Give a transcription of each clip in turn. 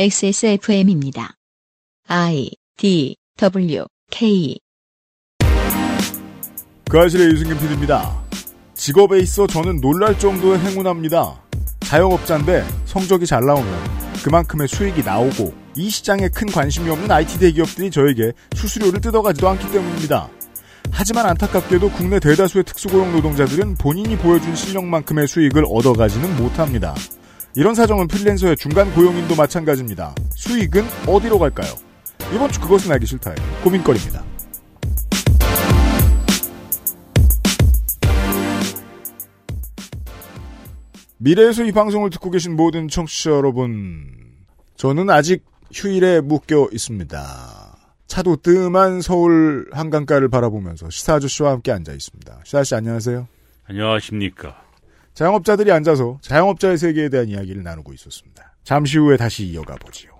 XSFM입니다. I D W K 그 아실의 유승균 PD입니다. 직업에 있어 저는 놀랄 정도의 행운합니다. 자영업자인데 성적이 잘 나오면 그만큼의 수익이 나오고 이 시장에 큰 관심이 없는 IT 대기업들이 저에게 수수료를 뜯어가지도 않기 때문입니다. 하지만 안타깝게도 국내 대다수의 특수고용 노동자들은 본인이 보여준 실력만큼의 수익을 얻어가지는 못합니다. 이런 사정은 프리랜서의 중간 고용인도 마찬가지입니다. 수익은 어디로 갈까요? 이번 주 그것은 알기 싫다의 고민거리입니다. 미래에서 이 방송을 듣고 계신 모든 청취자 여러분, 저는 아직 휴일에 묶여 있습니다. 차도 뜸한 서울 한강가를 바라보면서 시사 아저씨와 함께 앉아 있습니다. 시사 아저씨 안녕하세요. 안녕하십니까. 자영업자들이 앉아서 자영업자의 세계에 대한 이야기를 나누고 있었습니다. 잠시 후에 다시 이어가 보지요.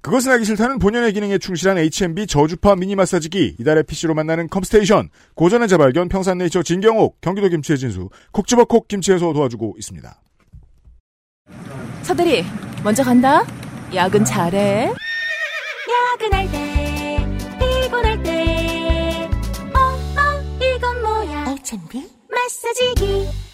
그것은 알기 싫다는 본연의 기능에 충실한 H&B 저주파 미니 마사지기, 이달의 PC로 만나는 컴스테이션, 고전의 재발견 평산네이처 진경옥, 경기도 김치의 진수, 콕지버콕 김치에서 도와주고 있습니다. 서대리, 먼저 간다. 야근 잘해. 야근할 때 피곤할 때 어, 어, 이건 뭐야 H&B 마사지기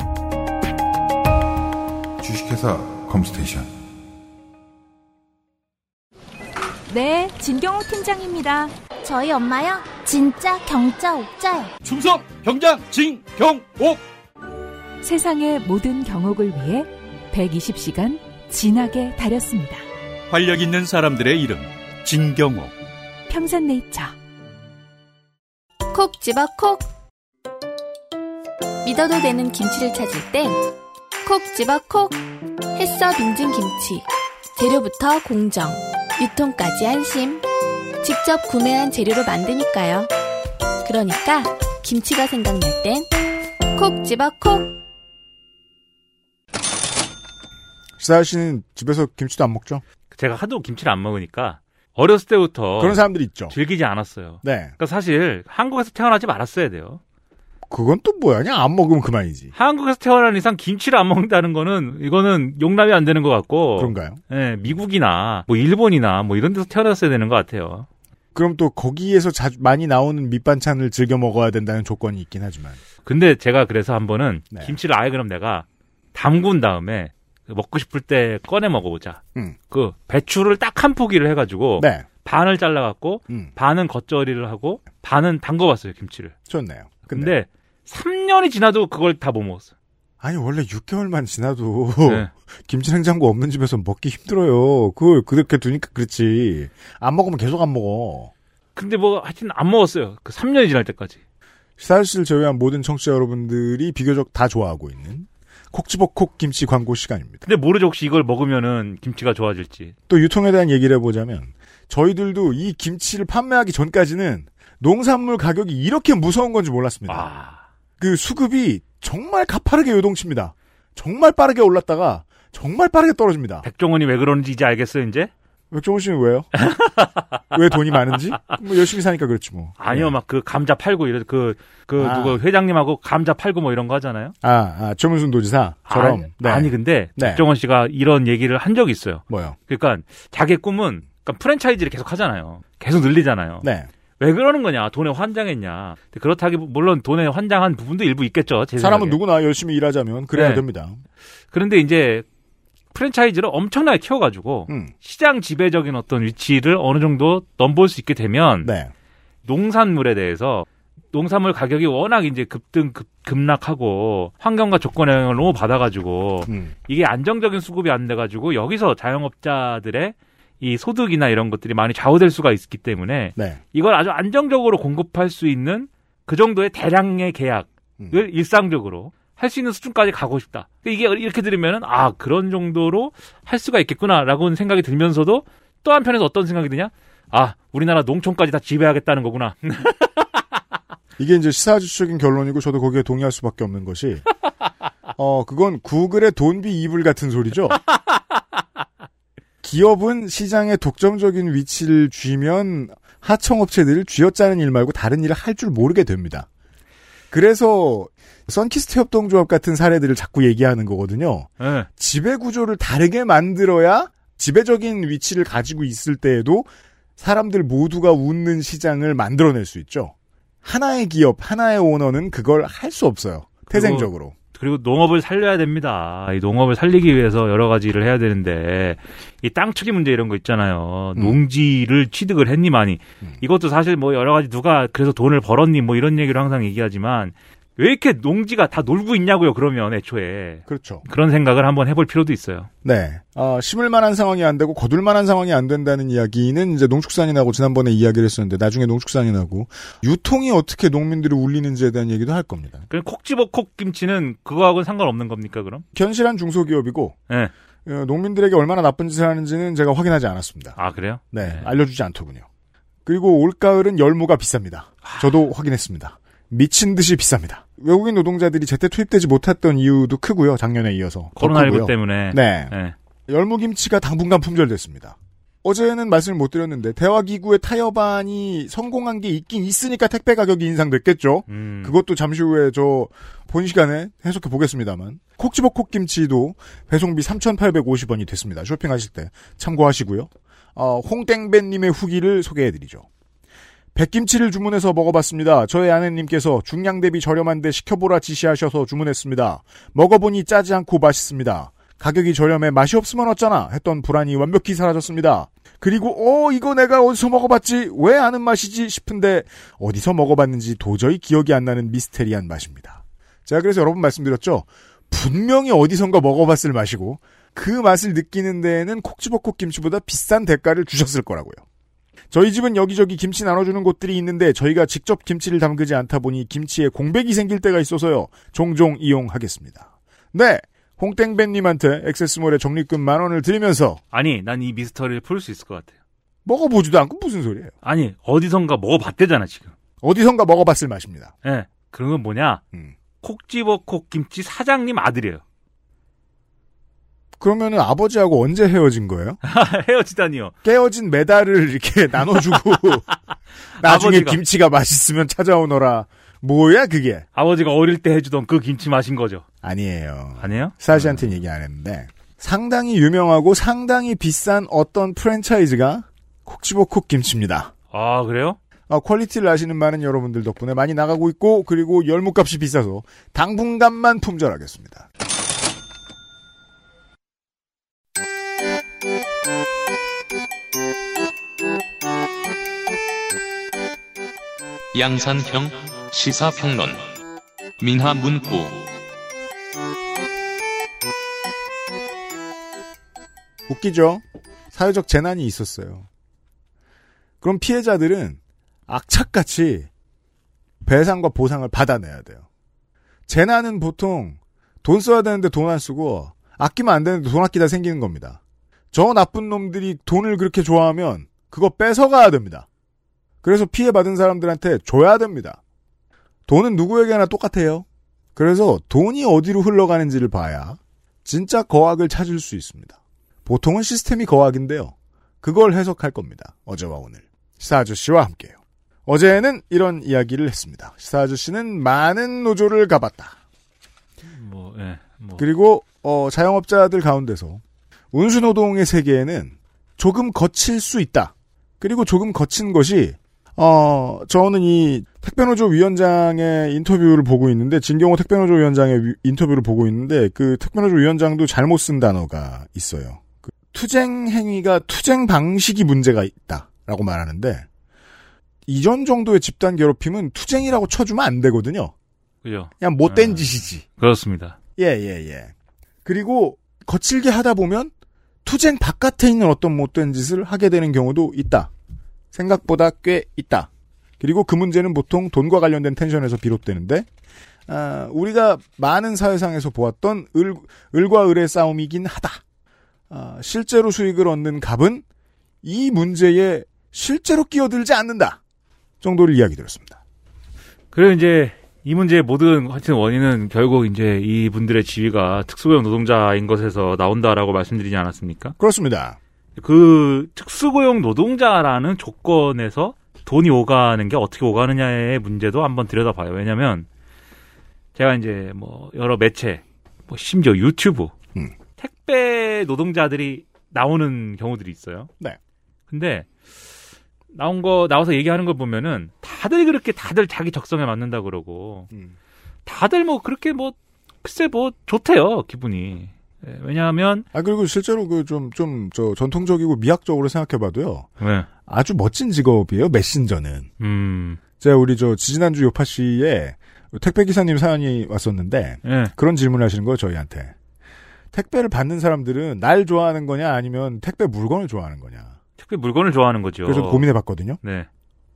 주식회사 컴스테이션 네, 진경호 팀장입니다. 저희 엄마요 진짜 경자 옥자요 충성 경장 진경옥 세상의 모든 경옥을 위해 120시간 진하게 다렸습니다. 활력 있는 사람들의 이름 진경옥 평산네이처. 콕 집어 콕 믿어도 되는 김치를 찾을 땐 콕 집어 콕 햇서 빙진 김치 재료부터 공정 유통까지 안심 직접 구매한 재료로 만드니까요 그러니까 김치가 생각날 땐 콕 집어 콕 시사 아저씨는 집에서 김치도 안 먹죠? 제가 하도 김치를 안 먹으니까 어렸을 때부터 그런 사람들이 있죠. 즐기지 않았어요. 네. 그러니까 사실 한국에서 태어나지 말았어야 돼요. 그건 또 뭐야? 그냥 안 먹으면 그만이지. 한국에서 태어난 이상 김치를 안 먹는다는 거는 이거는 용납이 안 되는 것 같고. 그런가요? 예, 미국이나 뭐 일본이나 뭐 이런 데서 태어났어야 되는 것 같아요. 그럼 또 거기에서 자주 많이 나오는 밑반찬을 즐겨 먹어야 된다는 조건이 있긴 하지만. 근데 제가 그래서 한 번은 네. 김치를 아예 그럼 내가 담근 다음에 먹고 싶을 때 꺼내 먹어보자. 음. 그 배추를 딱 한 포기를 해가지고 네. 반을 잘라갖고 음. 반은 겉절이를 하고 반은 담궈봤어요 김치를. 좋네요. 근데, 근데 3년이 지나도 그걸 다 못 먹었어. 아니 원래 6개월만 지나도 네. 김치 냉장고 없는 집에서 먹기 힘들어요. 그걸 그렇게 두니까 그렇지. 안 먹으면 계속 안 먹어. 근데 뭐 하여튼 안 먹었어요. 그 3년이 지날 때까지. 시사실을 제외한 모든 청취자 여러분들이 비교적 다 좋아하고 있는 콕지버콕 김치 광고 시간입니다. 근데 모르죠 혹시 이걸 먹으면은 김치가 좋아질지. 또 유통에 대한 얘기를 해보자면 저희들도 이 김치를 판매하기 전까지는 농산물 가격이 이렇게 무서운 건지 몰랐습니다. 아, 그 수급이 정말 가파르게 요동칩니다. 정말 빠르게 올랐다가 정말 빠르게 떨어집니다. 백종원이 왜 그러는지 이제 알겠어요 이제? 백종원 씨는 왜요? 왜 돈이 많은지? 뭐 열심히 사니까 그렇지 뭐. 아니요 네. 막그 감자 팔고 이래 그그 아. 누구 회장님하고 감자 팔고 뭐 이런 거 하잖아요. 아, 아 조문순 도지사처럼. 아니, 네. 아니 근데 네. 백종원 씨가 이런 얘기를 한 적이 있어요. 뭐요? 그러니까 자기 꿈은 그러니까 프랜차이즈를 계속 하잖아요. 계속 늘리잖아요. 네. 왜 그러는 거냐? 돈에 환장했냐? 그렇다기 물론 돈에 환장한 부분도 일부 있겠죠. 제 사람은. 누구나 열심히 일하자면 그래야 네. 됩니다. 그런데 이제 프랜차이즈를 엄청나게 키워가지고 음. 시장 지배적인 어떤 위치를 어느 정도 넘볼 수 있게 되면 네. 농산물에 대해서 농산물 가격이 워낙 이제 급등 급, 급락하고 환경과 조건의 영향을 너무 받아가지고 음. 이게 안정적인 수급이 안 돼가지고 여기서 자영업자들의 이 소득이나 이런 것들이 많이 좌우될 수가 있기 때문에 네. 이걸 아주 안정적으로 공급할 수 있는 그 정도의 대량의 계약을 음. 일상적으로 할 수 있는 수준까지 가고 싶다. 이게 이렇게 들으면은 아 그런 정도로 할 수가 있겠구나라고 생각이 들면서도 또 한편에서 어떤 생각이 드냐? 아, 우리나라 농촌까지 다 지배하겠다는 거구나. 이게 이제 시사주적인 결론이고 저도 거기에 동의할 수밖에 없는 것이 어 그건 구글의 돈비 이불 같은 소리죠. 기업은 시장에 독점적인 위치를 쥐면 하청업체들을 쥐어짜는 일 말고 다른 일을 할 줄 모르게 됩니다. 그래서 선키스트 협동조합 같은 사례들을 자꾸 얘기하는 거거든요. 예. 지배 구조를 다르게 만들어야 지배적인 위치를 가지고 있을 때에도 사람들 모두가 웃는 시장을 만들어낼 수 있죠. 하나의 기업, 하나의 오너는 그걸 할 수 없어요. 태생적으로. 그리고 농업을 살려야 됩니다. 이 농업을 살리기 위해서 여러 가지 일을 해야 되는데 이 땅 투기 문제 이런 거 있잖아요. 음. 농지를 취득을 했니 많이. 음. 이것도 사실 뭐 여러 가지 누가 그래서 돈을 벌었니 뭐 이런 얘기를 항상 얘기하지만 왜 이렇게 농지가 다 놀고 있냐고요. 그러면 애초에 그렇죠. 그런 생각을 한번 해볼 필요도 있어요. 네. 어, 심을 만한 상황이 안 되고 거둘 만한 상황이 안 된다는 이야기는 이제 농축산인하고 지난번에 이야기를 했었는데 나중에 농축산인하고 유통이 어떻게 농민들을 울리는지에 대한 얘기도 할 겁니다. 그럼 콕 집어 콕 김치는 그거하고는 상관없는 겁니까 그럼? 견실한 중소기업이고 네. 어, 농민들에게 얼마나 나쁜 짓을 하는지는 제가 확인하지 않았습니다. 아 그래요? 네, 네. 알려주지 않더군요. 그리고 올가을은 열무가 비쌉니다. 저도 확인했습니다. 미친 듯이 비쌉니다. 외국인 노동자들이 제때 투입되지 못했던 이유도 크고요. 작년에 이어서. 더 코로나19 크고요. 때문에. 네. 네. 열무김치가 당분간 품절됐습니다. 어제는 말씀을 못 드렸는데 대화기구의 타협안이 성공한 게 있긴 있으니까 택배 가격이 인상됐겠죠. 음. 그것도 잠시 후에 저 본 시간에 해석해 보겠습니다만 콕집어 콕김치도 배송비 3,850원이 됐습니다. 쇼핑하실 때 참고하시고요. 어, 홍땡배님의 후기를 소개해드리죠. 백김치를 주문해서 먹어봤습니다. 저의 아내님께서 중량 대비 저렴한데 시켜보라 지시하셔서 주문했습니다. 먹어보니 짜지 않고 맛있습니다. 가격이 저렴해 맛이 없으면 어쩌나 했던 불안이 완벽히 사라졌습니다. 그리고 어 이거 내가 어디서 먹어봤지 왜 아는 맛이지 싶은데 어디서 먹어봤는지 도저히 기억이 안 나는 미스테리한 맛입니다. 제가 그래서 여러 번 말씀드렸죠. 분명히 어디선가 먹어봤을 맛이고 그 맛을 느끼는 데에는 콕지버콕 김치보다 비싼 대가를 주셨을 거라고요. 저희 집은 여기저기 김치 나눠주는 곳들이 있는데 저희가 직접 김치를 담그지 않다 보니 김치에 공백이 생길 때가 있어서요. 종종 이용하겠습니다. 네. 홍땡배님한테 액세스몰에 적립금 만 원을 드리면서 아니 난 이 미스터리를 풀 수 있을 것 같아요. 먹어보지도 않고 무슨 소리예요. 아니 어디선가 먹어봤대잖아 지금. 어디선가 먹어봤을 맛입니다. 예. 그런 건 뭐냐? 음. 콕 집어 콕 김치 사장님 아들이에요. 그러면은 아버지하고 언제 헤어진 거예요? 헤어지다니요. 깨어진 메달을 이렇게 나눠주고 나중에 아버지가. 김치가 맛있으면 찾아오너라. 뭐야 그게? 아버지가 어릴 때 해주던 그 김치 맛인 거죠. 아니에요. 아니에요? 사시한테는 얘기 안 했는데 상당히 유명하고 상당히 비싼 어떤 프랜차이즈가 콕지버콕 김치입니다. 아 그래요? 아, 퀄리티를 아시는 많은 여러분들 덕분에 많이 나가고 있고 그리고 열무값이 비싸서 당분간만 품절하겠습니다. 양산형 시사평론 민하문구 웃기죠? 사회적 재난이 있었어요. 그럼 피해자들은 악착같이 배상과 보상을 받아내야 돼요. 재난은 보통 돈 써야 되는데 돈 안 쓰고 아끼면 안 되는데 돈 아끼다 생기는 겁니다. 저 나쁜 놈들이 돈을 그렇게 좋아하면 그거 뺏어가야 됩니다. 그래서 피해받은 사람들한테 줘야 됩니다. 돈은 누구에게나 똑같아요. 그래서 돈이 어디로 흘러가는지를 봐야 진짜 거악을 찾을 수 있습니다. 보통은 시스템이 거악인데요. 그걸 해석할 겁니다. 어제와 오늘. 시사 아저씨와 함께요. 어제는 이런 이야기를 했습니다. 시사 아저씨는 많은 노조를 가봤다. 뭐, 예, 뭐. 그리고 어, 자영업자들 가운데서 운수노동의 세계에는 조금 거칠 수 있다. 그리고 조금 거친 것이 어, 저는 이 택배노조 위원장의 인터뷰를 보고 있는데 진경호 택배노조 위원장의 위- 인터뷰를 보고 있는데 그 택배노조 위원장도 잘못 쓴 단어가 있어요. 그 투쟁 행위가 투쟁 방식이 문제가 있다 라고 말하는데 이전 정도의 집단 괴롭힘은 투쟁이라고 쳐주면 안 되거든요. 그죠? 그냥 못된 음. 짓이지. 그렇습니다. 예, 예, 예. 그리고 거칠게 하다 보면 투쟁 바깥에 있는 어떤 못된 짓을 하게 되는 경우도 있다. 생각보다 꽤 있다. 그리고 그 문제는 보통 돈과 관련된 텐션에서 비롯되는데, 아, 우리가 많은 사회상에서 보았던 을, 을과 을의 싸움이긴 하다. 아, 실제로 수익을 얻는 갑은 이 문제에 실제로 끼어들지 않는다 정도를 이야기 드렸습니다. 그리고 이제 이 문제의 모든 하여튼 원인은 결국 이제 이분들의 지위가 특수고용 노동자인 것에서 나온다라고 말씀드리지 않았습니까? 그렇습니다. 그 특수고용 노동자라는 조건에서 돈이 오가는 게 어떻게 오가느냐의 문제도 한번 들여다봐요. 왜냐하면 제가 이제 뭐 여러 매체, 뭐 심지어 유튜브, 음. 택배 노동자들이 나오는 경우들이 있어요. 네. 근데 나온 거 나와서 얘기하는 걸 보면은 다들 그렇게 다들 자기 적성에 맞는다 그러고 음. 다들 뭐 그렇게 뭐 글쎄 뭐 좋대요 기분이. 예, 왜냐하면 아 그리고 실제로 그 좀 좀 저 전통적이고 미학적으로 생각해봐도요. 네. 아주 멋진 직업이에요. 메신저는. 음, 제가 우리 저 지지난주 요파 씨에 택배 기사님 사연이 왔었는데 예, 그런 질문을 하시는 거예요 저희한테. 택배를 받는 사람들은 날 좋아하는 거냐 아니면 택배 물건을 좋아하는 거냐. 특히 물건을 좋아하는 거죠. 그래서 고민해 봤거든요. 네,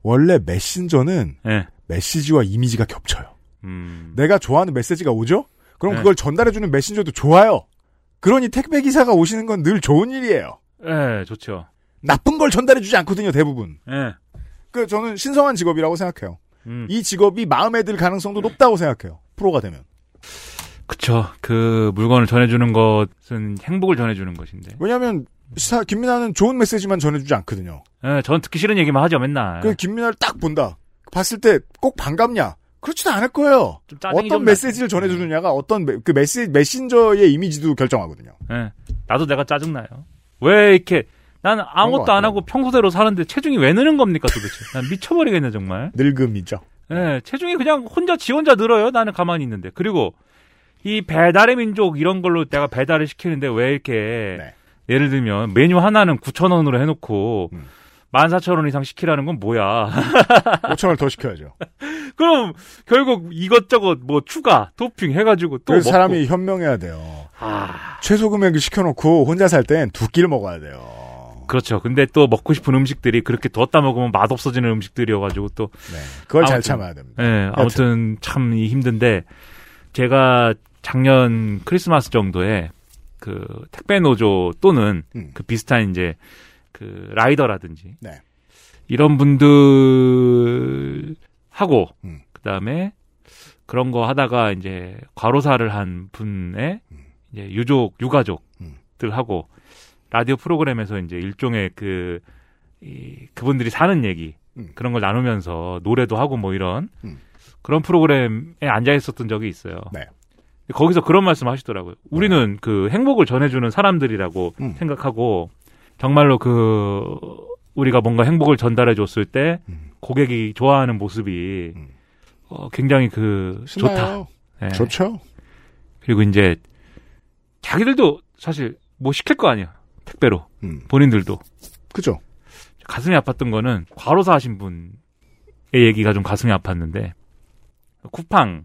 원래 메신저는 예, 메시지와 이미지가 겹쳐요. 음, 내가 좋아하는 메시지가 오죠? 그럼 네. 그걸 전달해주는 메신저도 좋아요. 그러니 택배 기사가 오시는 건 늘 좋은 일이에요. 예, 좋죠. 나쁜 걸 전달해주지 않거든요, 대부분. 예, 그 저는 신성한 직업이라고 생각해요. 음, 이 직업이 마음에 들 가능성도 높다고 생각해요. 프로가 되면. 그쵸. 그 물건을 전해주는 것은 행복을 전해주는 것인데. 왜냐하면 시사 김민아는 좋은 메시지만 전해주지 않거든요. 예, 전 듣기 싫은 얘기만 하죠, 맨날. 그 김민아를 딱 본다. 봤을 때 꼭 반갑냐? 그렇지도 않을 거예요. 어떤 좀 메시지를 전해주느냐가 어떤 메, 그 메시 메신저의 이미지도 결정하거든요. 나- 예, 나도 내가 짜증나요. 왜 이렇게, 나는 것 아무것도 안. 하고 평소대로 사는데 체중이 왜 느는 겁니까 도대체? 난 미쳐버리겠네, 정말. 늙음이죠. 예, 체중이 그냥 혼자, 지 혼자 늘어요. 나는 가만히 있는데. 그리고, 이 배달의 민족 이런 걸로 내가 배달을 시키는데 왜 이렇게, 네. 예를 들면 메뉴 하나는 9,000원으로 해놓고, 음. 14,000원 이상 시키라는 건 뭐야. 5천 원을 더 시켜야죠. 그럼 결국 이것저것 뭐 추가 토핑 해가지고 또 그래서 먹고. 사람이 현명해야 돼요. 아 최소 금액을 시켜놓고 혼자 살 땐 두 끼를 먹어야 돼요. 그렇죠. 근데 또 먹고 싶은 음식들이 그렇게 뒀다 먹으면 맛 없어지는 음식들이어가지고 또 네. 그걸 잘 아무튼. 참아야 됩니다. 예, 아무튼 참이 힘든데 제가 작년 크리스마스 정도에 그 택배 노조 또는 음. 그 비슷한 이제 그 라이더라든지 네. 이런 분들 하고 음. 그다음에 그런 거 하다가 이제 과로사를 한 분의 음. 이제 유족 음. 유가족들 하고 라디오 프로그램에서 이제 일종의 그 이, 그분들이 사는 얘기 음. 그런 걸 나누면서 노래도 하고 뭐 이런 음. 그런 프로그램에 앉아 있었던 적이 있어요. 네. 거기서 그런 말씀 하시더라고요. 우리는 그 행복을 전해주는 사람들이라고 음. 생각하고 정말로 그 우리가 뭔가 행복을 전달해 줬을 때 음. 고객이 좋아하는 모습이 음. 어, 굉장히 그 좋다. 신나요. 예. 좋죠. 그리고 이제 자기들도 사실 뭐 시킬 거 아니야 택배로 음. 본인들도 그죠. 가슴이 아팠던 거는 과로사 하신 분의 얘기가 좀 가슴이 아팠는데 쿠팡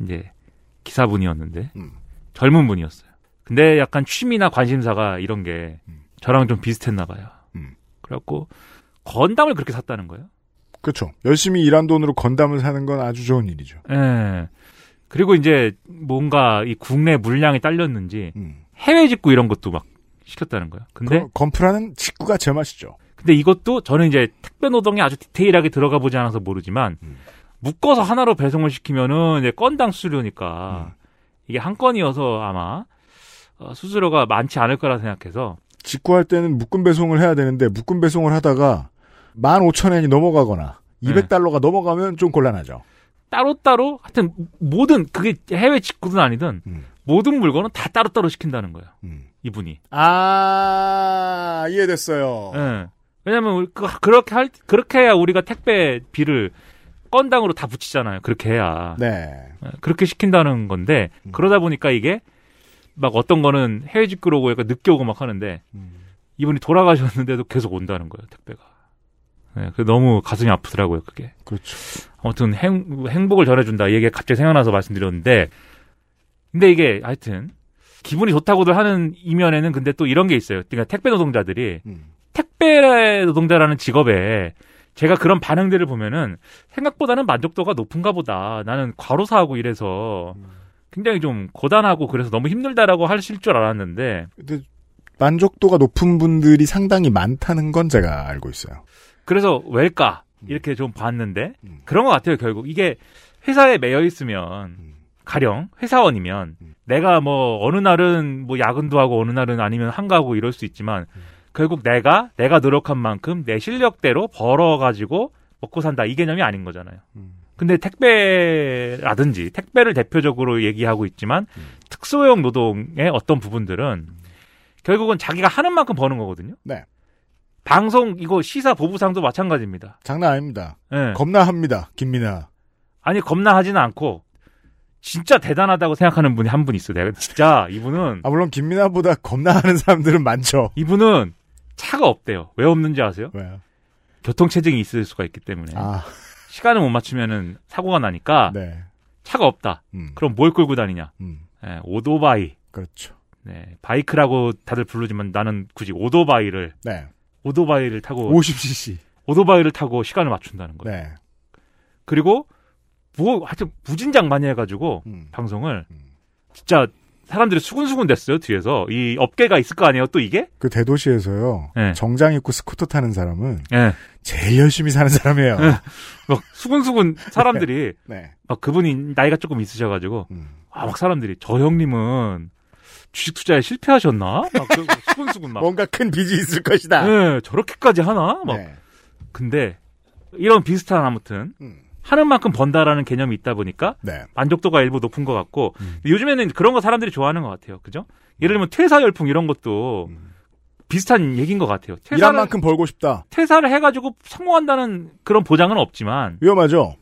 이제 기사분이었는데 음. 젊은 분이었어요. 근데 약간 취미나 관심사가 이런 게 음. 저랑 좀 비슷했나 봐요. 음. 그래갖고 건담을 그렇게 샀다는 거예요. 그렇죠. 열심히 일한 돈으로 건담을 사는 건 아주 좋은 일이죠. 예. 그리고 이제 뭔가 이 국내 물량이 딸렸는지 음. 해외 직구 이런 것도 막 시켰다는 거예요. 근데 그 건프라는 직구가 제맛이죠. 근데 이것도 저는 이제 택배 노동에 아주 디테일하게 들어가 보지 않아서 모르지만 음. 묶어서 하나로 배송을 시키면은 이제 건당 수수료니까 음. 이게 한 건이어서 아마 어, 수수료가 많지 않을 거라 생각해서 직구할 때는 묶음 배송을 해야 되는데 묶음 배송을 하다가 15,000엔이 넘어가거나 네. 200달러가 넘어가면 좀 곤란하죠. 따로따로 하여튼 모든 그게 해외 직구든 아니든 음. 모든 물건은 다 따로따로 시킨다는 거예요. 음. 이분이. 아, 이해됐어요. 예. 왜냐면 우리 그, 그렇게 할 그렇게 해야 우리가 택배 비를 건당으로 다 붙이잖아요. 그렇게 해야. 네. 예, 그렇게 시킨다는 건데 음. 그러다 보니까 이게 막 어떤 거는 해외 직구로 오고 약간 늦게 오고 막 하는데 음. 이분이 돌아가셨는데도 계속 온다는 거예요 택배가. 네, 그 너무 가슴이 아프더라고요 그게. 그렇죠. 아무튼 행, 행복을 전해준다 이 얘기가 갑자기 생각나서 말씀드렸는데 근데 이게 하여튼 기분이 좋다고들 하는 이면에는 근데 또 이런 게 있어요. 그러니까 택배 노동자들이 음. 택배 노동자라는 직업에 제가 그런 반응들을 보면은 생각보다는 만족도가 높은가 보다. 나는 과로사하고 이래서 굉장히 좀 고단하고 그래서 너무 힘들다라고 하실 줄 알았는데 근데 만족도가 높은 분들이 상당히 많다는 건 제가 알고 있어요. 그래서 왜일까 이렇게 좀 봤는데 음. 그런 것 같아요. 결국 이게 회사에 매여 있으면 음. 가령 회사원이면 음. 내가 뭐 어느 날은 뭐 야근도 하고 어느 날은 아니면 한가하고 이럴 수 있지만 음. 결국 내가 내가 노력한 만큼 내 실력대로 벌어 가지고 먹고 산다 이 개념이 아닌 거잖아요. 음. 근데 택배라든지 택배를 대표적으로 얘기하고 있지만 음. 특수형 노동의 어떤 부분들은 결국은 자기가 하는 만큼 버는 거거든요. 네. 방송 이거 시사 보부상도 마찬가지입니다. 장난 아닙니다. 예. 겁나 합니다. 김민아. 아니 겁나 하지는 않고 진짜 대단하다고 생각하는 분이 한 분 있어. 내가 진짜 이분은 아 물론 김민아보다 겁나 하는 사람들은 많죠. 이분은 차가 없대요. 왜 없는지 아세요? 왜요? 교통 체증이 있을 수가 있기 때문에 아, 시간을 못 맞추면은 사고가 나니까 네. 차가 없다. 음, 그럼 뭘 끌고 다니냐? 음, 예, 오토바이. 그렇죠. 네, 바이크라고 다들 부르지만 나는 굳이 오토바이를 네. 오토바이를 타고 50cc. 오토바이를 타고 시간을 맞춘다는 거예요. 네. 그리고 뭐 하여튼 무진장 많이 해가지고 음, 방송을 음. 진짜 사람들이 수군수군 됐어요 뒤에서 이 업계가 있을 거 아니에요 또 이게 그 대도시에서요. 네. 정장 입고 스쿠터 타는 사람은 예 제일 열심히 사는 사람이에요. 네. 막 수군수군 사람들이 네. 막 그분이 나이가 조금 있으셔가지고 음. 아막 사람들이 저 형님은 주식 투자에 실패하셨나 막 그 수군수군 막 뭔가 큰 빚이 있을 것이다. 예, 저렇게까지 하나 막 네. 근데 이런 비슷한 아무튼 음. 하는 만큼 번다라는 개념이 있다 보니까 네. 만족도가 일부 높은 것 같고 음. 요즘에는 그런 거 사람들이 좋아하는 것 같아요. 그죠? 예를 들면 퇴사 열풍 이런 것도 음. 비슷한 얘기인 것 같아요. 일한 퇴사를 만큼 벌고 싶다. 퇴사를 해가지고 성공한다는 그런 보장은 없지만 위험하죠.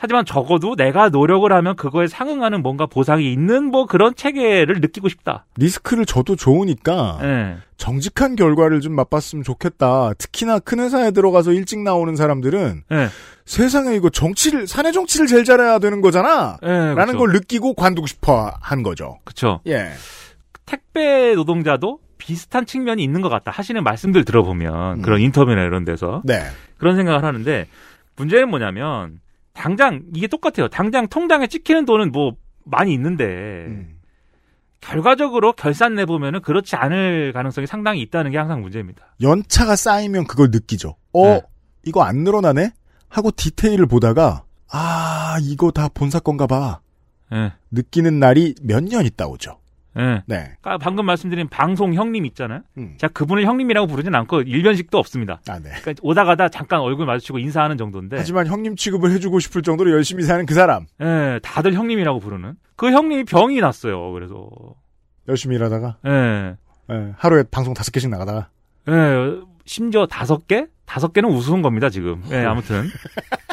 하지만 적어도 내가 노력을 하면 그거에 상응하는 뭔가 보상이 있는 뭐 그런 체계를 느끼고 싶다. 리스크를 져도 좋으니까 예. 정직한 결과를 좀 맛봤으면 좋겠다. 특히나 큰 회사에 들어가서 일찍 나오는 사람들은 예. 세상에 이거 정치를 사내 정치를 제일 잘해야 되는 거잖아. 예. 라는 그렇죠. 걸 느끼고 관두고 싶어 한 거죠. 그쵸. 예. 택배 노동자도 비슷한 측면이 있는 것 같다. 하시는 말씀들 들어보면 음. 그런 인터뷰나 이런 데서 네. 그런 생각을 하는데 문제는 뭐냐면 당장 이게 똑같아요. 당장 통장에 찍히는 돈은 뭐 많이 있는데 음. 결과적으로 결산 내 보면은 그렇지 않을 가능성이 상당히 있다는 게 항상 문제입니다. 연차가 쌓이면 그걸 느끼죠. 어, 네. 이거 안 늘어나네? 하고 디테일을 보다가 아, 이거 다 본 사건가 봐. 예. 느끼는 날이 몇 년 있다 오죠. 예. 네. 아까 방금 말씀드린 방송 형님 있잖아요. 음. 제가 그분을 형님이라고 부르진 않고 일변식도 없습니다. 아, 네. 그러니까 오다 가다 잠깐 얼굴 마주치고 인사하는 정도인데 하지만 형님 취급을 해주고 싶을 정도로 열심히 사는 그 사람. 예, 다들 형님이라고 부르는 그 형님이 병이 났어요. 그래서 열심히 일하다가 예. 예, 하루에 방송 다섯 개씩 나가다가 예, 심지어 다섯 개? 다섯 개는 우스운 겁니다, 지금. 예, 아무튼.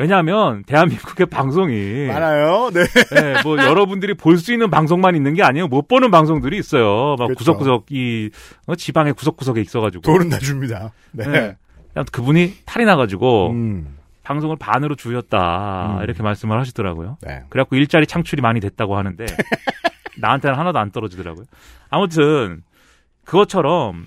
왜냐하면, 대한민국의 방송이. 많아요. 네. 예, 뭐, 여러분들이 볼 수 있는 방송만 있는 게 아니에요. 못 보는 방송들이 있어요. 막 그렇죠. 구석구석, 이, 어, 지방의 구석구석에 있어가지고. 돈은 다 줍니다. 네. 예. 아무튼 그분이 탈이 나가지고, 음. 방송을 반으로 줄였다. 음. 이렇게 말씀을 하시더라고요. 네. 그래갖고 일자리 창출이 많이 됐다고 하는데 나한테는 하나도 안 떨어지더라고요. 아무튼 그것처럼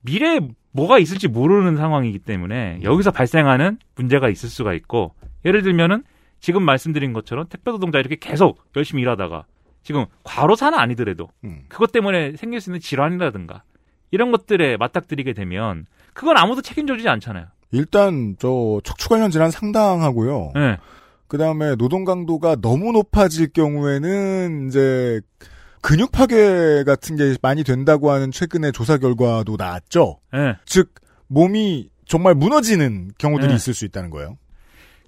미래에 뭐가 있을지 모르는 상황이기 때문에 여기서 발생하는 문제가 있을 수가 있고 예를 들면은 지금 말씀드린 것처럼 택배 노동자 이렇게 계속 열심히 일하다가 지금 과로사는 아니더라도 음. 그것 때문에 생길 수 있는 질환이라든가 이런 것들에 맞닥뜨리게 되면 그건 아무도 책임져주지 않잖아요. 일단 저 척추 관련 질환 상당하고요. 예. 그 다음에 노동 강도가 너무 높아질 경우에는 이제 근육 파괴 같은 게 많이 된다고 하는 최근의 조사 결과도 나왔죠. 예. 즉 몸이 정말 무너지는 경우들이 네. 있을 수 있다는 거예요.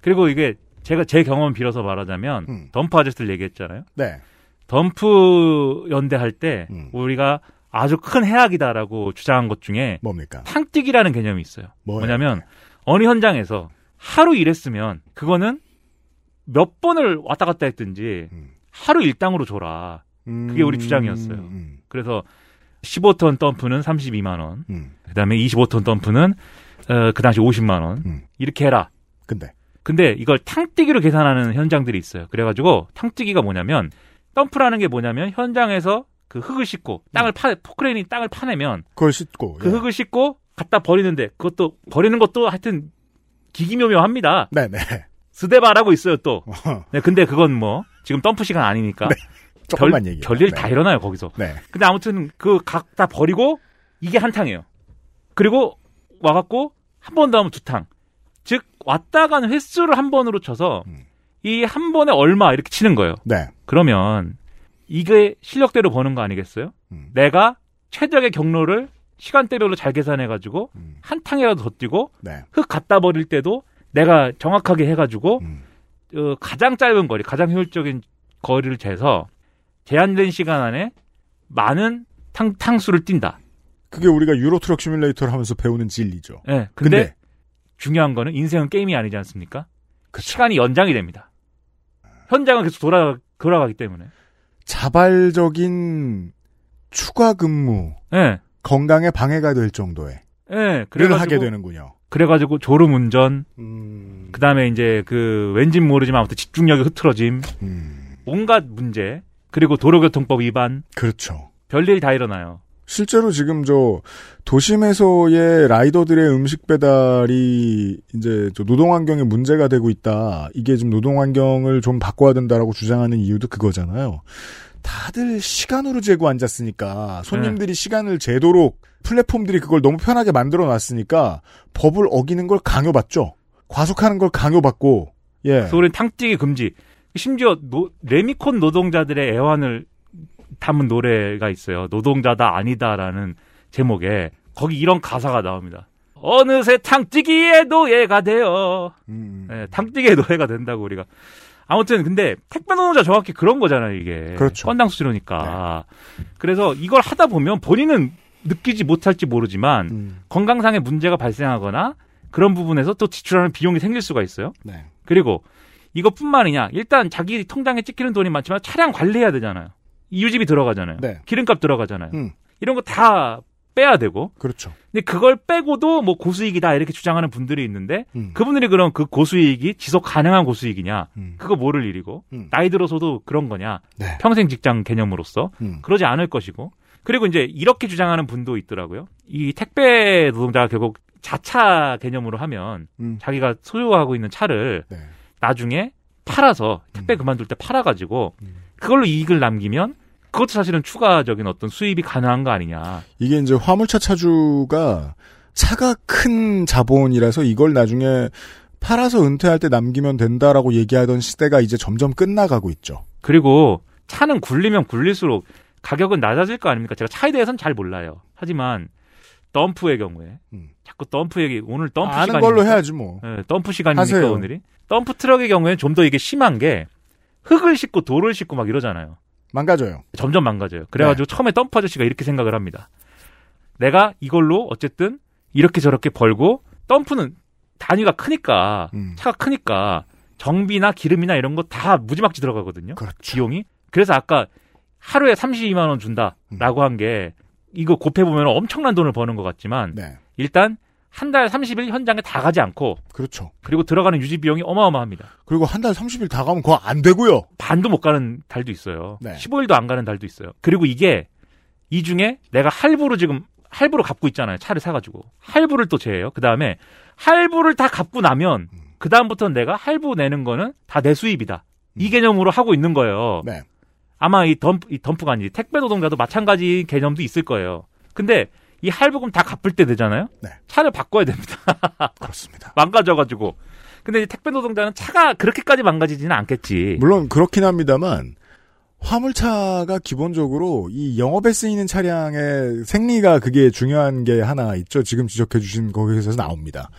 그리고 이게 제가 제 경험 빌어서 말하자면 음. 덤프 아저씨들 얘기했잖아요. 네. 덤프 연대 할 때 음. 우리가 아주 큰 해악이다라고 주장한 것 중에 뭡니까? 탕뛰기라는 개념이 있어요. 뭐예요? 뭐냐면 어느 현장에서 하루 일했으면 그거는 몇 번을 왔다 갔다 했든지 음. 하루 일당으로 줘라. 그게 우리 주장이었어요. 음, 그래서 15톤 덤프는 32만 원. 음. 그다음에 25톤 덤프는 어, 그 당시 50만 원. 음. 이렇게 해라. 근데 근데 이걸 탕뛰기로 계산하는 현장들이 있어요. 그래가지고 탕뛰기가 뭐냐면 덤프라는 게 뭐냐면 현장에서 그 흙을 씻고 땅을 파 포크레인이 땅을 파내면 그걸 씻고 그 예. 흙을 씻고 갖다 버리는데 그것도 버리는 것도 하여튼 기기묘묘합니다. 네네. 스데바라고 있어요 또. 네, 근데 그건 뭐 지금 덤프 시간 아니니까 조금만 얘기. 별일 다 일어나요 거기서. 네. 근데 아무튼 그 각 다 버리고 이게 한 탕이에요. 그리고 와갖고 한 번 더 하면 두 탕. 즉 왔다 가는 횟수를 한 번으로 쳐서 음. 이한 번에 얼마 이렇게 치는 거예요. 네. 그러면 이게 실력대로 버는 거 아니겠어요? 음. 내가 최적의 경로를 시간대별로 잘 계산해가지고 음. 한 탕이라도 더 뛰고 네. 흙 갖다 버릴 때도 내가 정확하게 해가지고 음. 어, 가장 짧은 거리, 가장 효율적인 거리를 재서 제한된 시간 안에 많은 탕, 탕수를 뛴다. 그게 우리가 유로 트럭 시뮬레이터를 하면서 배우는 진리죠. 예. 근데, 근데 중요한 거는 인생은 게임이 아니지 않습니까? 그쵸. 시간이 연장이 됩니다. 현장은 계속 돌아, 돌아가기 때문에. 자발적인 추가 근무 예. 건강에 방해가 될 정도의 예. 를 그래가지고, 하게 되는군요. 그래가지고 졸음 운전, 음. 그 다음에 이제 그 왠진 모르지만 아무튼 집중력이 흐트러짐, 음. 온갖 문제, 그리고 도로교통법 위반, 그렇죠. 별일 다 일어나요. 실제로 지금 저 도심에서의 라이더들의 음식 배달이 이제 저 노동 환경에 문제가 되고 있다. 이게 좀 노동 환경을 좀 바꿔야 된다라고 주장하는 이유도 그거잖아요. 다들 시간으로 재고 앉았으니까 손님들이 시간을 재도록 플랫폼들이 그걸 너무 편하게 만들어 놨으니까 법을 어기는 걸 강요받죠. 과속하는 걸 강요받고 예. 우리는 탕뛰기 금지. 심지어 노- 레미콘 노동자들의 애환을 담은 노래가 있어요. 노동자다 아니다라는 제목에 거기 이런 가사가 나옵니다. 어느새 탕뛰기의 노예가 되어 음, 예, 탕뛰기의 노예가 된다고 우리가 아무튼 근데 택배 노동자 정확히 그런 거잖아요 이게 그렇죠. 건당 수수료니까 그래서 이걸 하다 보면 본인은 느끼지 못할지 모르지만 음, 건강상의 문제가 발생하거나 그런 부분에서 또 지출하는 비용이 생길 수가 있어요. 네. 그리고 이것뿐만이냐 일단 자기 통장에 찍히는 돈이 많지만 차량 관리해야 되잖아요. 이유집이 들어가잖아요. 네. 기름값 들어가잖아요. 음. 이런 거 다 빼야 되고 그렇죠. 근데 그걸 빼고도 뭐 고수익이다 이렇게 주장하는 분들이 있는데 음. 그분들이 그럼 그 고수익이 지속 가능한 고수익이냐 음. 그거 모를 일이고 음. 나이 들어서도 그런 거냐 네. 평생 직장 개념으로서 음. 그러지 않을 것이고 그리고 이제 이렇게 주장하는 분도 있더라고요. 이 택배 노동자가 결국 자차 개념으로 하면 음. 자기가 소유하고 있는 차를 네. 나중에 팔아서 택배 음. 그만둘 때 팔아가지고 그걸로 이익을 남기면 그것도 사실은 추가적인 어떤 수입이 가능한 거 아니냐. 이게 이제 화물차 차주가 차가 큰 자본이라서 이걸 나중에 팔아서 은퇴할 때 남기면 된다라고 얘기하던 시대가 이제 점점 끝나가고 있죠. 그리고 차는 굴리면 굴릴수록 가격은 낮아질 거 아닙니까? 제가 차에 대해서는 잘 몰라요. 하지만 덤프의 경우에 음. 자꾸 덤프 얘기 오늘 덤프 아는 시간이니까 걸로 해야지 뭐. 네, 덤프 시간이니까 하세요. 오늘이 덤프 트럭의 경우에는 좀 더 이게 심한 게 흙을 싣고 돌을 싣고 막 이러잖아요. 망가져요. 점점 망가져요. 그래가지고 처음에 덤프 아저씨가 이렇게 생각을 합니다. 내가 이걸로 어쨌든 이렇게 저렇게 벌고 덤프는 단위가 크니까 음. 차가 크니까 정비나 기름이나 이런 거 다 무지막지 들어가거든요. 그렇죠. 비용이. 그래서 아까 하루에 32만 원 준다라고 한게 이거 곱해 보면 엄청난 돈을 버는 것 같지만 네. 일단 한 달 30일 현장에 다 가지 않고 그렇죠. 그리고 들어가는 유지 비용이 어마어마합니다. 그리고 한 달 30일 다 가면 그거 안 되고요. 반도 못 가는 달도 있어요. 네. 15일도 안 가는 달도 있어요. 그리고 이게 이 중에 내가 할부로 지금 할부로 갚고 있잖아요. 차를 사가지고 할부를 또 제해요. 그 다음에 할부를 다 갚고 나면 음. 그 다음부터는 내가 할부 내는 거는 다 내 수입이다. 이 개념으로 하고 있는 거예요. 네. 아마 이 덤프 이 덤프가 아니지 택배 노동자도 마찬가지 개념도 있을 거예요. 근데 이 할부금 다 갚을 때 되잖아요. 네. 차를 바꿔야 됩니다. 그렇습니다. 망가져가지고. 근데 이 택배 노동자는 차가 그렇게까지 망가지지는 않겠지. 물론 그렇긴 합니다만 화물차가 기본적으로 이 영업에 쓰이는 차량의 생리가 그게 중요한 게 하나 있죠. 지금 지적해 주신 거기에서 나옵니다.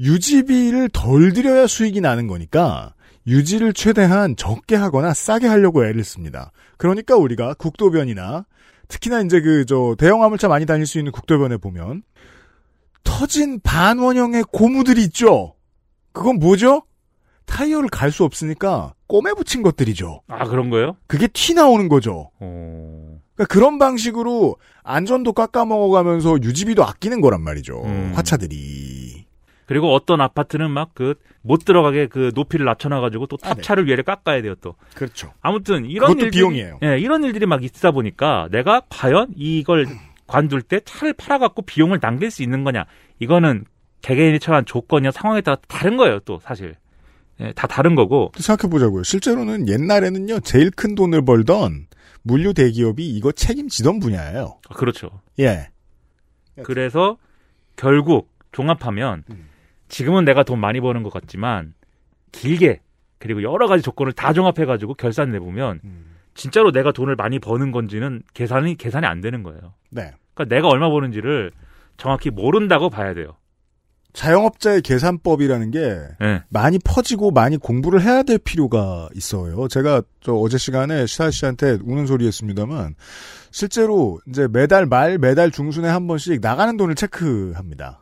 유지비를 덜 들여야 수익이 나는 거니까 유지를 최대한 적게 하거나 싸게 하려고 애를 씁니다. 그러니까 우리가 국도변이나 특히나 이제 그 저 대형 화물차 많이 다닐 수 있는 국도변에 보면 터진 반원형의 고무들이 있죠. 그건 뭐죠? 타이어를 갈 수 없으니까 꿰매 붙인 것들이죠. 아 그런 거예요? 그게 티 나오는 거죠. 어... 그러니까 그런 방식으로 안전도 깎아먹어가면서 유지비도 아끼는 거란 말이죠. 음. 화차들이. 그리고 어떤 아파트는 막 그 못 들어가게 그 높이를 낮춰놔가지고 또 아, 네. 탑차를 위에 깎아야 돼요 또. 그렇죠. 아무튼 이런 그것도 일들이, 비용이에요. 예, 이런 일들이 막 있다 보니까 내가 과연 이걸 관둘 때 차를 팔아갖고 비용을 남길 수 있는 거냐? 이거는 개개인이 처한 조건이나 상황에 따라 다른 거예요 또 사실. 예, 다 다른 거고 생각해 보자고요. 실제로는 옛날에는요, 제일 큰 돈을 벌던 물류 대기업이 이거 책임지던 분야예요. 아, 그렇죠. 예. 그래서 결국 종합하면 음. 지금은 내가 돈 많이 버는 것 같지만 길게 그리고 여러 가지 조건을 다 종합해 가지고 결산 내보면 음. 진짜로 내가 돈을 많이 버는 건지는 계산이 계산이 안 되는 거예요. 네. 그러니까 내가 얼마 버는지를 정확히 모른다고 봐야 돼요. 자영업자의 계산법이라는 게 예. 많이 퍼지고 많이 공부를 해야 될 필요가 있어요. 제가 저 어제 시간에 시사 씨한테 우는 소리 했습니다만 실제로 이제 매달 말 매달 중순에 한 번씩 나가는 돈을 체크합니다.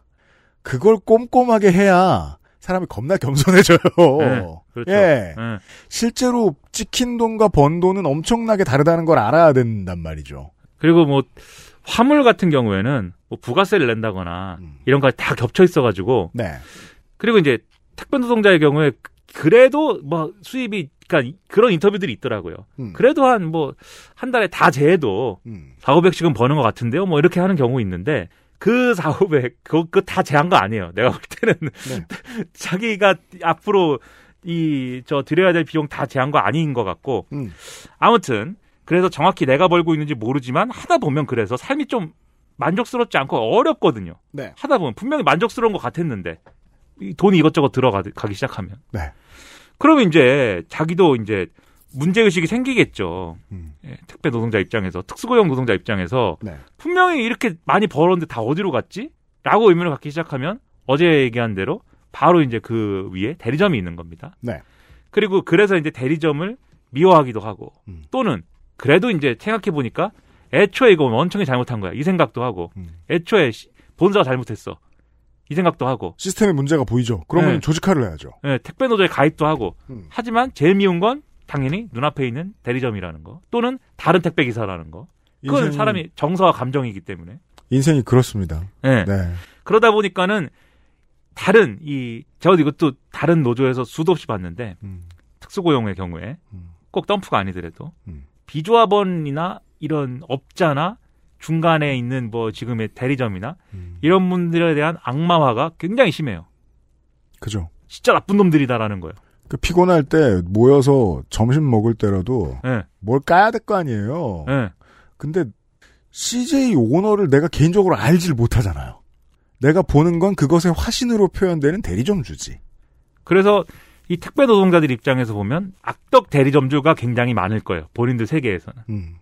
그걸 꼼꼼하게 해야 사람이 겁나 겸손해져요. 네, 그렇죠. 예. 예. 실제로 찍힌 돈과 번 돈은 엄청나게 다르다는 걸 알아야 된단 말이죠. 그리고 뭐 화물 같은 경우에는 뭐 부가세를 낸다거나 음. 이런 거 다 겹쳐 있어가지고 네. 그리고 이제 택배 노동자의 경우에 그래도 뭐 수입이 그러니까 그런 인터뷰들이 있더라고요. 음. 그래도 한 뭐한 달에 다 제해도 음. 4, 500씩은 버는 것 같은데요. 뭐 이렇게 하는 경우 있는데 그 4, 500 그거 그거 다 제한 거 아니에요. 내가 볼 때는 네. 자기가 앞으로 이 저 드려야 될 비용 다 제한 거 아닌 것 같고 음. 아무튼 그래서 정확히 내가 벌고 있는지 모르지만 하다 보면 그래서 삶이 좀 만족스럽지 않고 어렵거든요. 네. 하다 보면 분명히 만족스러운 것 같았는데 이 돈이 이것저것 들어가기 시작하면 네. 그러면 이제 자기도 이제 문제 의식이 생기겠죠. 음. 예, 택배 노동자 입장에서 특수고용 노동자 입장에서 네. 분명히 이렇게 많이 벌었는데 다 어디로 갔지? 라고 의문을 갖기 시작하면 어제 얘기한 대로 바로 이제 그 위에 대리점이 있는 겁니다. 네. 그리고 그래서 이제 대리점을 미워하기도 하고 음. 또는 그래도 이제 생각해 보니까 애초에 이거 원청이 잘못한 거야 이 생각도 하고 음. 애초에 시- 본사가 잘못했어 이 생각도 하고 시스템에 문제가 보이죠. 그러면 네. 조직화를 해야죠. 예, 택배 노조에 가입도 하고 음. 하지만 제일 미운 건 당연히 눈앞에 있는 대리점이라는 거 또는 다른 택배 기사라는 거 그건 인생이- 사람이 정서와 감정이기 때문에 인생이 그렇습니다. 예. 네. 그러다 보니까는 다른 이 제가 이것도 다른 노조에서 수도 없이 봤는데 음. 특수고용의 경우에 음. 꼭 덤프가 아니더라도 음. 비조합원이나 이런 업자나 중간에 있는 뭐 지금의 대리점이나 음. 이런 분들에 대한 악마화가 굉장히 심해요. 그죠. 진짜 나쁜 놈들이다라는 거예요. 그 피곤할 때 모여서 점심 먹을 때라도 예, 뭘 까야 될 거 아니에요. 예. 근데 CJ 오너를 내가 개인적으로 알질 못하잖아요. 내가 보는 건 그것의 화신으로 표현되는 대리점주지. 그래서 이 택배 노동자들 입장에서 보면 악덕 대리점주가 굉장히 많을 거예요. 본인들 세계에서는. 음.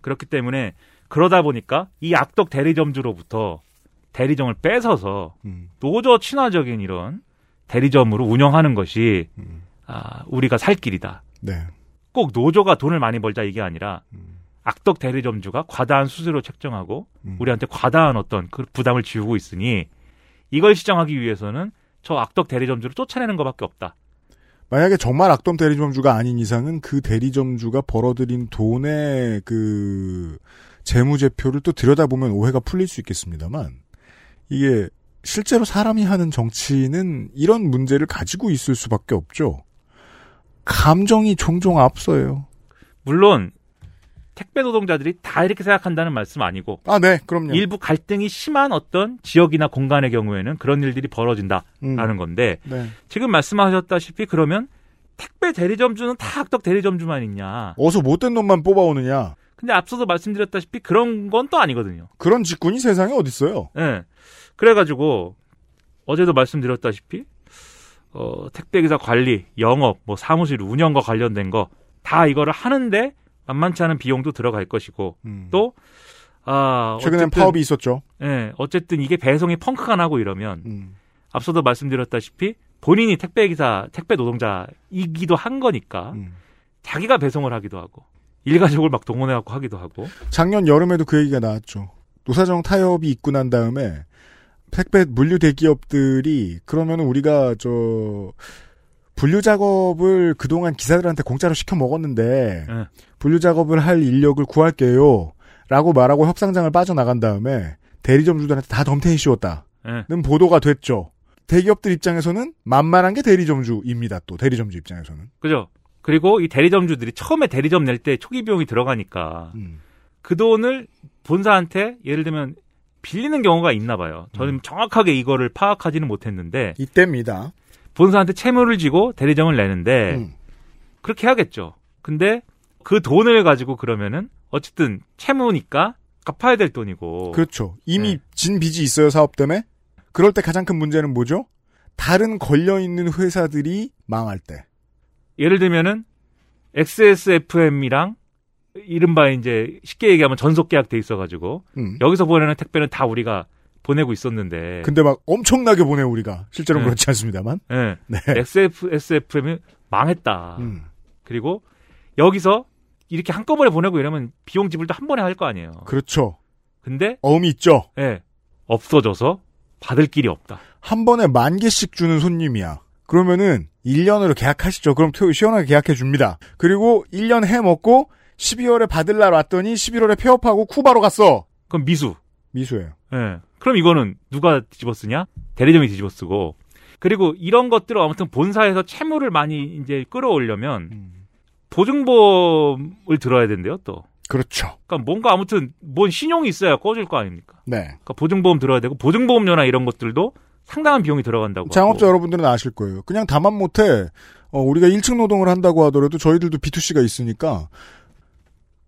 그렇기 때문에 그러다 보니까 이 악덕 대리점주로부터 대리점을 뺏어서 음. 노조 친화적인 이런 대리점으로 운영하는 것이 음. 아, 우리가 살 길이다. 네. 꼭 노조가 돈을 많이 벌자 이게 아니라 음. 악덕 대리점주가 과다한 수수료 책정하고 음. 우리한테 과다한 어떤 그 부담을 지우고 있으니 이걸 시정하기 위해서는 저 악덕 대리점주를 쫓아내는 것밖에 없다. 만약에 정말 악동 대리점주가 아닌 이상은 그 대리점주가 벌어들인 돈의 그 재무제표를 또 들여다보면 오해가 풀릴 수 있겠습니다만 이게 실제로 사람이 하는 정치는 이런 문제를 가지고 있을 수밖에 없죠. 감정이 종종 앞서요. 물론 택배 노동자들이 다 이렇게 생각한다는 말씀 아니고 아, 네, 그럼요. 일부 갈등이 심한 어떤 지역이나 공간의 경우에는 그런 일들이 벌어진다라는 음. 건데 네. 지금 말씀하셨다시피 그러면 택배 대리점주는 다 악덕 대리점주만 있냐? 어서 못된 놈만 뽑아오느냐. 근데 앞서도 말씀드렸다시피 그런 건 또 아니거든요. 그런 직군이 세상에 어딨어요. 예. 그래가지고 어제도 말씀드렸다시피 어, 택배기사 관리, 영업, 뭐 사무실 운영과 관련된 거 다 이거를 하는데 만만치 않은 비용도 들어갈 것이고 음. 또 아, 최근엔 어쨌든, 파업이 있었죠. 예, 어쨌든 이게 배송이 펑크가 나고 이러면 음. 앞서도 말씀드렸다시피 본인이 택배기사, 택배 노동자이기도 한 거니까 음. 자기가 배송을 하기도 하고 일가족을 막 동원해갖고 하기도 하고 작년 여름에도 그 얘기가 나왔죠. 노사정 타협이 있고 난 다음에 택배 물류 대기업들이 그러면 우리가 저 분류 작업을 그동안 기사들한테 공짜로 시켜 먹었는데 예. 분류 작업을 할 인력을 구할게요. 라고 말하고 협상장을 빠져나간 다음에 대리점주들한테 다 덤태이 씌웠다는 예. 보도가 됐죠. 대기업들 입장에서는 만만한 게 대리점주입니다. 또 대리점주 입장에서는. 그죠? 그리고 이 대리점주들이 처음에 대리점 낼 때 초기 비용이 들어가니까 음. 그 돈을 본사한테 예를 들면 빌리는 경우가 있나 봐요. 저는 음. 정확하게 이거를 파악하지는 못했는데 이때입니다. 본사한테 채무를 지고 대리점을 내는데 음. 그렇게 해야겠죠. 근데 그 돈을 가지고 그러면은 어쨌든 채무니까 갚아야 될 돈이고. 그렇죠. 이미 네. 진 빚이 있어요 사업 때문에. 그럴 때 가장 큰 문제는 뭐죠? 다른 걸려 있는 회사들이 망할 때. 예를 들면은 XSFM이랑 이른바 이제 쉽게 얘기하면 전속 계약 돼 있어가지고 음. 여기서 보내는 택배는 다 우리가 보내고 있었는데. 근데 막 엄청나게 보내 우리가 실제로 는 네. 그렇지 않습니다만. 예. 네. XSFM이 망했다. 음. 그리고 여기서 이렇게 한꺼번에 보내고 이러면 비용 지불도 한 번에 할 거 아니에요. 그렇죠. 근데 어음이 있죠. 예. 없어져서 받을 길이 없다. 한 번에 만 개씩 주는 손님이야. 그러면은 1년으로 계약하시죠. 그럼 토- 시원하게 계약해 줍니다. 그리고 1년 해 먹고 12월에 받을 날 왔더니 11월에 폐업하고 쿠바로 갔어. 그럼 미수. 미수예요. 예. 그럼 이거는 누가 뒤집어 쓰냐? 대리점이 뒤집어 쓰고. 그리고 이런 것들을 아무튼 본사에서 채무를 많이 이제 끌어오려면 보증보험을 들어야 된대요, 또. 그렇죠. 그러니까 뭔가 아무튼 뭔 신용이 있어야 꺼줄 거 아닙니까? 네. 그러니까 보증보험 들어야 되고 보증보험료나 이런 것들도 상당한 비용이 들어간다고. 창업자 하고. 여러분들은 아실 거예요. 그냥 다만 못해 어, 우리가 1층 노동을 한다고 하더라도 저희들도 B2C가 있으니까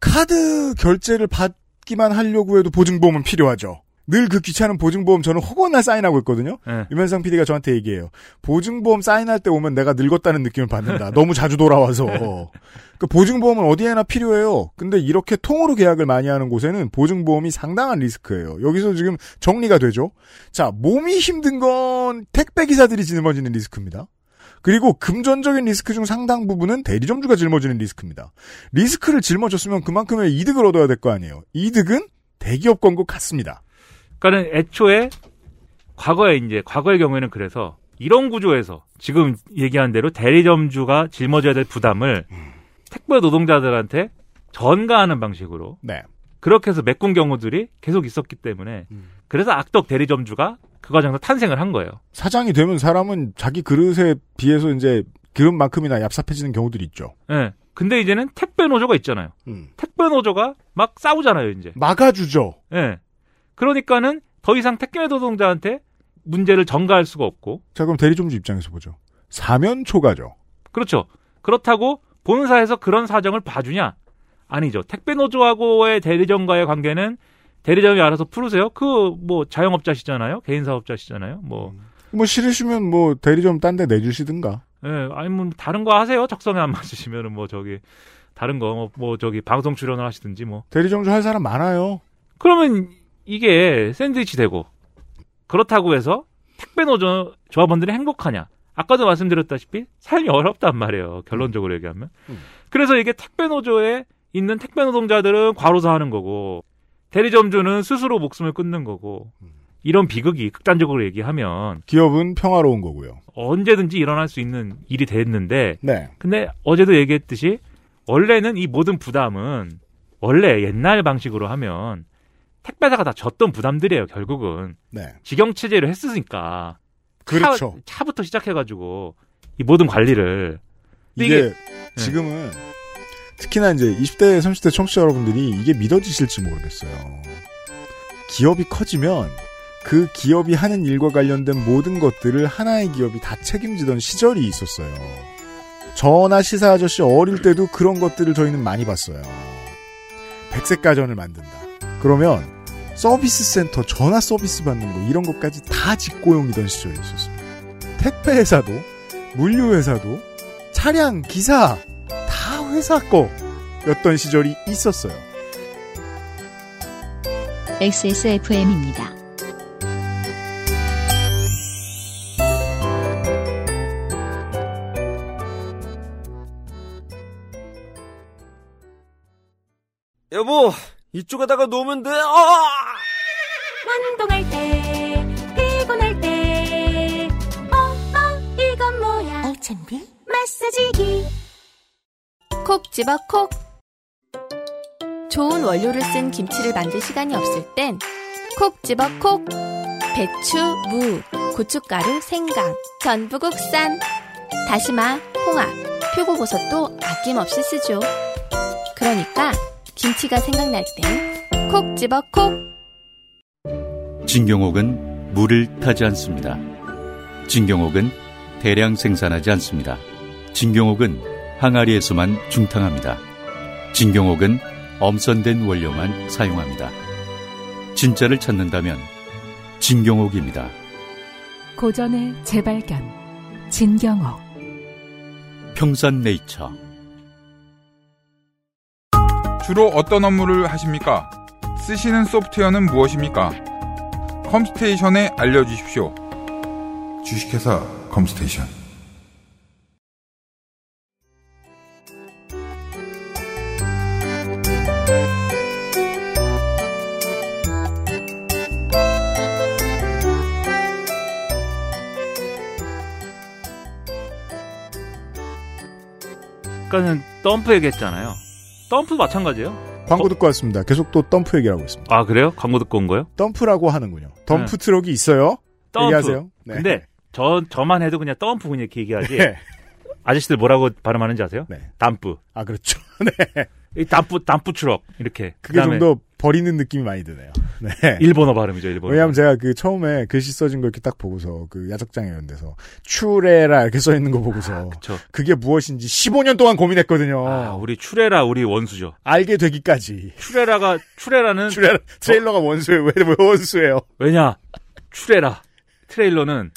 카드 결제를 받기만 하려고 해도 보증보험은 필요하죠. 늘 그 귀찮은 보증보험 저는 허건날 사인하고 있거든요. 예. 유면상 PD가 저한테 얘기해요. 보증보험 사인할 때 오면 내가 늙었다는 느낌을 받는다. 너무 자주 돌아와서. 그 보증보험은 어디에나 필요해요. 근데 이렇게 통으로 계약을 많이 하는 곳에는 보증보험이 상당한 리스크예요. 여기서 지금 정리가 되죠. 자, 몸이 힘든 건 택배 기사들이 짊어지는 리스크입니다. 그리고 금전적인 리스크 중 상당 부분은 대리점주가 짊어지는 리스크입니다. 리스크를 짊어졌으면 그만큼의 이득을 얻어야 될 거 아니에요. 이득은 대기업 권고 같습니다. 그러니까는 애초에 과거에 이제 과거의 경우에는 그래서 이런 구조에서 지금 얘기한 대로 대리점주가 짊어져야 될 부담을 택배 노동자들한테 전가하는 방식으로 네. 그렇게 해서 메꾼 경우들이 계속 있었기 때문에 그래서 악덕 대리점주가 그 과정에서 탄생을 한 거예요. 사장이 되면 사람은 자기 그릇에 비해서 이제 그릇만큼이나 얍삽해지는 경우들이 있죠. 예. 근데 이제는 택배 노조가 있잖아요. 음. 택배 노조가 막 싸우잖아요, 이제. 막아주죠. 예. 그러니까는 더 이상 택배 노동자한테 문제를 전가할 수가 없고 자, 그럼 대리점주 입장에서 보죠. 사면 초과죠. 그렇죠. 그렇다고 본사에서 그런 사정을 봐주냐? 아니죠. 택배 노조하고의 대리점과의 관계는 대리점이 알아서 풀으세요. 그 뭐 자영업자시잖아요. 개인 사업자시잖아요. 뭐 뭐 싫으시면 뭐 대리점 딴 데 내주시든가. 예, 아니 뭐 다른 거 하세요. 적성에 안 맞으시면은 뭐 저기 다른 거뭐 뭐 저기 방송 출연을 하시든지 뭐. 대리점주 할 사람 많아요. 그러면 이게 샌드위치 되고 그렇다고 해서 택배 노조 조합원들이 행복하냐? 아까도 말씀드렸다시피 삶이 어렵단 말이에요. 결론적으로 얘기하면. 음. 그래서 이게 택배 노조에 있는 택배 노동자들은 과로사하는 거고 대리점주는 스스로 목숨을 끊는 거고 이런 비극이 극단적으로 얘기하면 기업은 평화로운 거고요. 언제든지 일어날 수 있는 일이 됐는데 네. 근데 어제도 얘기했듯이 원래는 이 모든 부담은 원래 옛날 방식으로 하면 택배사가 다 졌던 부담들이에요 결국은 네. 직영 체제를 했으니까 그렇죠. 차, 부터 시작해가지고 이 모든 관리를 이게, 이게- 지금은 특히나 이제 20대, 30대 청취자 여러분들이 이게 믿어지실지 모르겠어요. 기업이 커지면 그 기업이 하는 일과 관련된 모든 것들을 하나의 기업이 다 책임지던 시절이 있었어요. 저나 시사 아저씨 어릴 때도 그런 것들을 저희는 많이 봤어요. 백색 가전을 만든다. 그러면 서비스 센터, 전화 서비스 받는 거 이런 것까지 다 직고용이던 시절이 있었습니다. 택배 회사도 물류 회사도 차량 기사 다 회사 거였던 시절이 있었어요. XSFM입니다. 여보, 이쪽에다가 놓으면 돼. 아! 운동할 때 피곤할 때 어, 어, 이건 뭐야 알찬비 마사지기 콕 집어 콕. 좋은 원료를 쓴 김치를 만들 시간이 없을 땐 콕 집어 콕. 배추, 무, 고춧가루, 생강, 전부 국산. 다시마, 홍합, 표고버섯도 아낌없이 쓰죠. 그러니까 김치가 생각날 땐 콕 집어 콕. 진경옥은 물을 타지 않습니다. 진경옥은 대량 생산하지 않습니다. 진경옥은 항아리에서만 중탕합니다. 진경옥은 엄선된 원료만 사용합니다. 진짜를 찾는다면 진경옥입니다. 고전의 재발견. 진경옥. 평산네이처. 주로 어떤 업무를 하십니까? 쓰시는 소프트웨어는 무엇입니까? 컴스테이션에 알려주십시오. 주식회사 컴스테이션. 아까는 덤프 얘기했잖아요. 덤프 마찬가지예요. 광고 듣고 왔습니다. 계속 또 덤프 얘기를 하고 있습니다. 아 그래요? 광고 듣고 온 거요? 덤프라고 하는군요. 덤프 트럭이 있어요. 덤프. 얘기하세요. 네. 근데 저 저만 해도 그냥 덤프 그냥 이렇게 얘기하지. 네. 아저씨들 뭐라고 발음하는지 아세요? 네. 담프. 아 그렇죠. 네. 이 담프 담프 트럭 이렇게. 그게 좀 더 버리는 느낌이 많이 드네요. 네. 일본어 발음이죠. 일본어. 왜냐하면 제가 그 처음에 글씨 써진 거 이렇게 딱 보고서 그 야적장에 이런 데서 추레라 이렇게 써 있는 거 보고서 그쵸. 그게 무엇인지 15년 동안 고민했거든요. 아, 우리 추레라 우리 원수죠. 알게 되기까지. 추레라가 추레라는 추레라 트레일러가 원수예요. 왜, 왜 원수예요? 왜냐? 추레라 트레일러는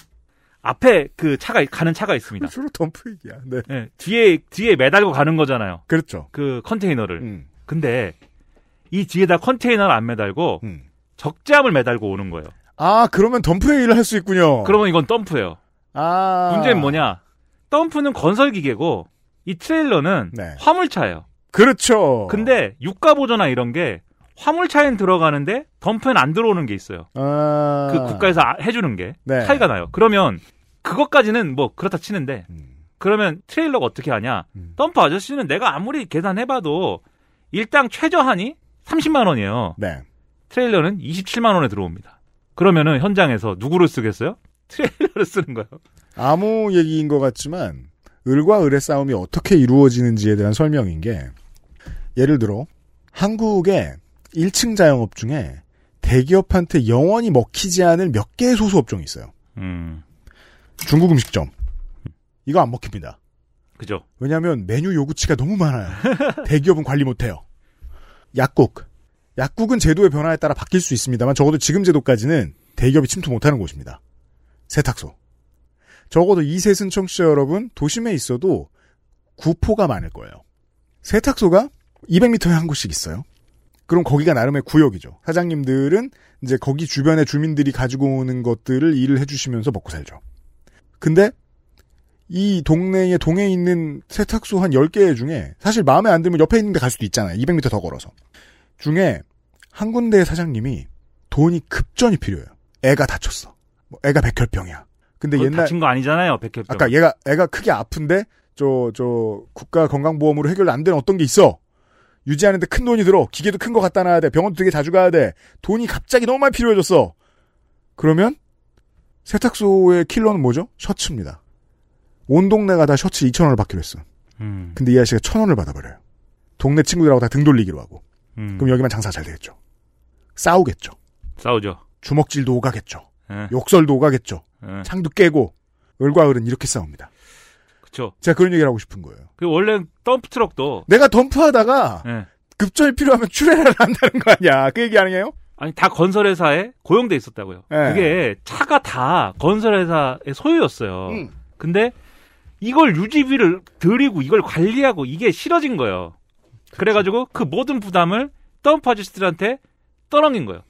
앞에 그 차가 가는 차가 있습니다. 주로 덤프 얘기야. 네. 네, 뒤에 뒤에 매달고 가는 거잖아요. 그렇죠. 그 컨테이너를. 음. 근데 이 뒤에다 컨테이너를 안 매달고 음. 적재함을 매달고 오는 거예요. 아 그러면 일을 할수 있군요. 그러면 이건 덤프예요. 아 문제는 뭐냐? 덤프는 건설 기계고 이 트레일러는 네. 화물차예요. 그렇죠. 근데 유가 보조나 이런 게 화물차엔 들어가는데 덤프엔 안 들어오는 게 있어요. 아... 그 국가에서 아- 해주는 게 네. 차이가 나요. 그러면 그것까지는 뭐 그렇다 치는데 음. 그러면 트레일러가 어떻게 하냐? 음. 덤프 아저씨는 내가 아무리 계산해봐도 일당 최저한이 30만 원이에요. 네. 트레일러는 27만 원에 들어옵니다. 그러면은 현장에서 누구를 쓰겠어요? 트레일러를 쓰는 거예요. 아무 얘기인 것 같지만 을과 을의 싸움이 어떻게 이루어지는지에 대한 설명인 게 예를 들어 한국의 1층 자영업 중에 대기업한테 영원히 먹히지 않을 몇 개의 소수업종이 있어요. 음, 중국 음식점. 이거 안 먹힙니다. 그죠. 왜냐하면 메뉴 요구치가 너무 많아요. 대기업은 관리 못해요. 약국. 약국은 제도의 변화에 따라 바뀔 수 있습니다만 적어도 지금 제도까지는 대기업이 침투 못하는 곳입니다. 세탁소. 적어도 이세순 청취자 여러분 도심에 있어도 구포가 많을 거예요. 세탁소가 200m에 한 곳씩 있어요. 그럼 거기가 나름의 구역이죠. 사장님들은 이제 거기 주변의 주민들이 가지고 오는 것들을 일을 해주시면서 먹고 살죠. 근데 이 동네에 동에 있는 세탁소 한 10개 중에 사실 마음에 안 들면 옆에 있는 데 갈 수도 있잖아요. 200m 더 걸어서. 중에 한 군데의 사장님이 돈이 급전이 필요해요. 애가 다쳤어. 뭐 애가 백혈병이야. 근데 옛날 다친 거 아니잖아요, 백혈병. 아까 얘가 애가 크게 아픈데 저 저 국가 건강보험으로 해결 안 되는 어떤 게 있어. 유지하는데 큰 돈이 들어. 기계도 큰 거 갖다 놔야 돼. 병원도 되게 자주 가야 돼. 돈이 갑자기 너무 많이 필요해졌어. 그러면 세탁소의 킬러는 뭐죠? 셔츠입니다. 온 동네가 다 셔츠 2,000원을 받기로 했어. 음, 근데 이 아저씨가 1,000원을 받아버려요. 동네 친구들하고 다 등 돌리기로 하고. 음, 그럼 여기만 장사 잘 되겠죠. 싸우겠죠. 싸우죠. 주먹질도 오가겠죠. 예, 욕설도 오가겠죠. 예, 창도 깨고. 을과 을은 이렇게 싸웁니다. 그쵸. 제가 그런 얘기를 하고 싶은 거예요. 그 원래 덤프 트럭도 내가 덤프하다가 예. 급전이 필요하면 출애를 한다는 거 아니야. 그 얘기 아니에요? 아니 다 건설회사에 고용돼 있었다고요. 예. 그게 차가 다 건설회사의 소유였어요. 음. 근데 이걸 유지비를 들이고 이걸 관리하고 이게 싫어진 거예요. 그래가지고 그 모든 부담을 덤프 아저씨들한테 떠넘긴 거예요.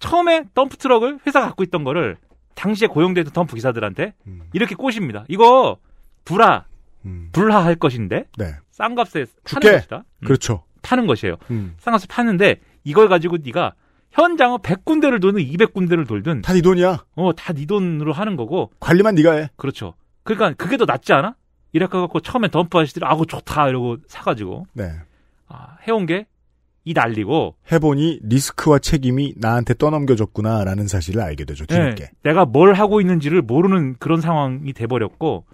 처음에 덤프 트럭을 회사가 갖고 있던 거를 당시에 고용돼 있던 덤프 기사들한테 음. 이렇게 꼬십니다. 이거 불화 음. 불화할 것인데 네. 싼 값에 파는. 것이다. 음, 그렇죠. 파는 것이에요. 음. 싼 값에 파는데 이걸 가지고 네가 현장을 100군데를 돌든 200군데를 돌든 다 네 돈이야. 어, 다 네 돈으로 하는 거고 관리만 네가 해. 그렇죠. 그러니까 그게 더 낫지 않아? 이래가 갖고 처음에 덤프 아저씨들이 아고 좋다 이러고 사가지고 네. 아, 해온 게 이 난리고 해보니 리스크와 책임이 나한테 떠넘겨졌구나라는 사실을 알게 되죠. 뒤늦게. 네, 내가 뭘 하고 있는지를 모르는 그런 상황이 돼버렸고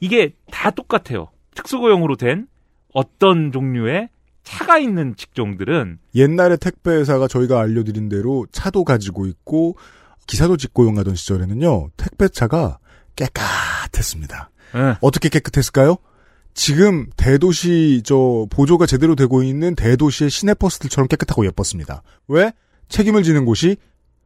이게 다 똑같아요. 특수고용으로 된 어떤 종류의 차가 있는 직종들은 옛날에 택배회사가 저희가 알려드린 대로 차도 가지고 있고 기사도 직고용하던 시절에는요. 택배차가 깨끗 했습니다. 예. 어떻게 깨끗했을까요? 지금 대도시 저 보조가 제대로 되고 있는 대도시의 시내버스들처럼 깨끗하고 예뻤습니다. 왜? 책임을 지는 곳이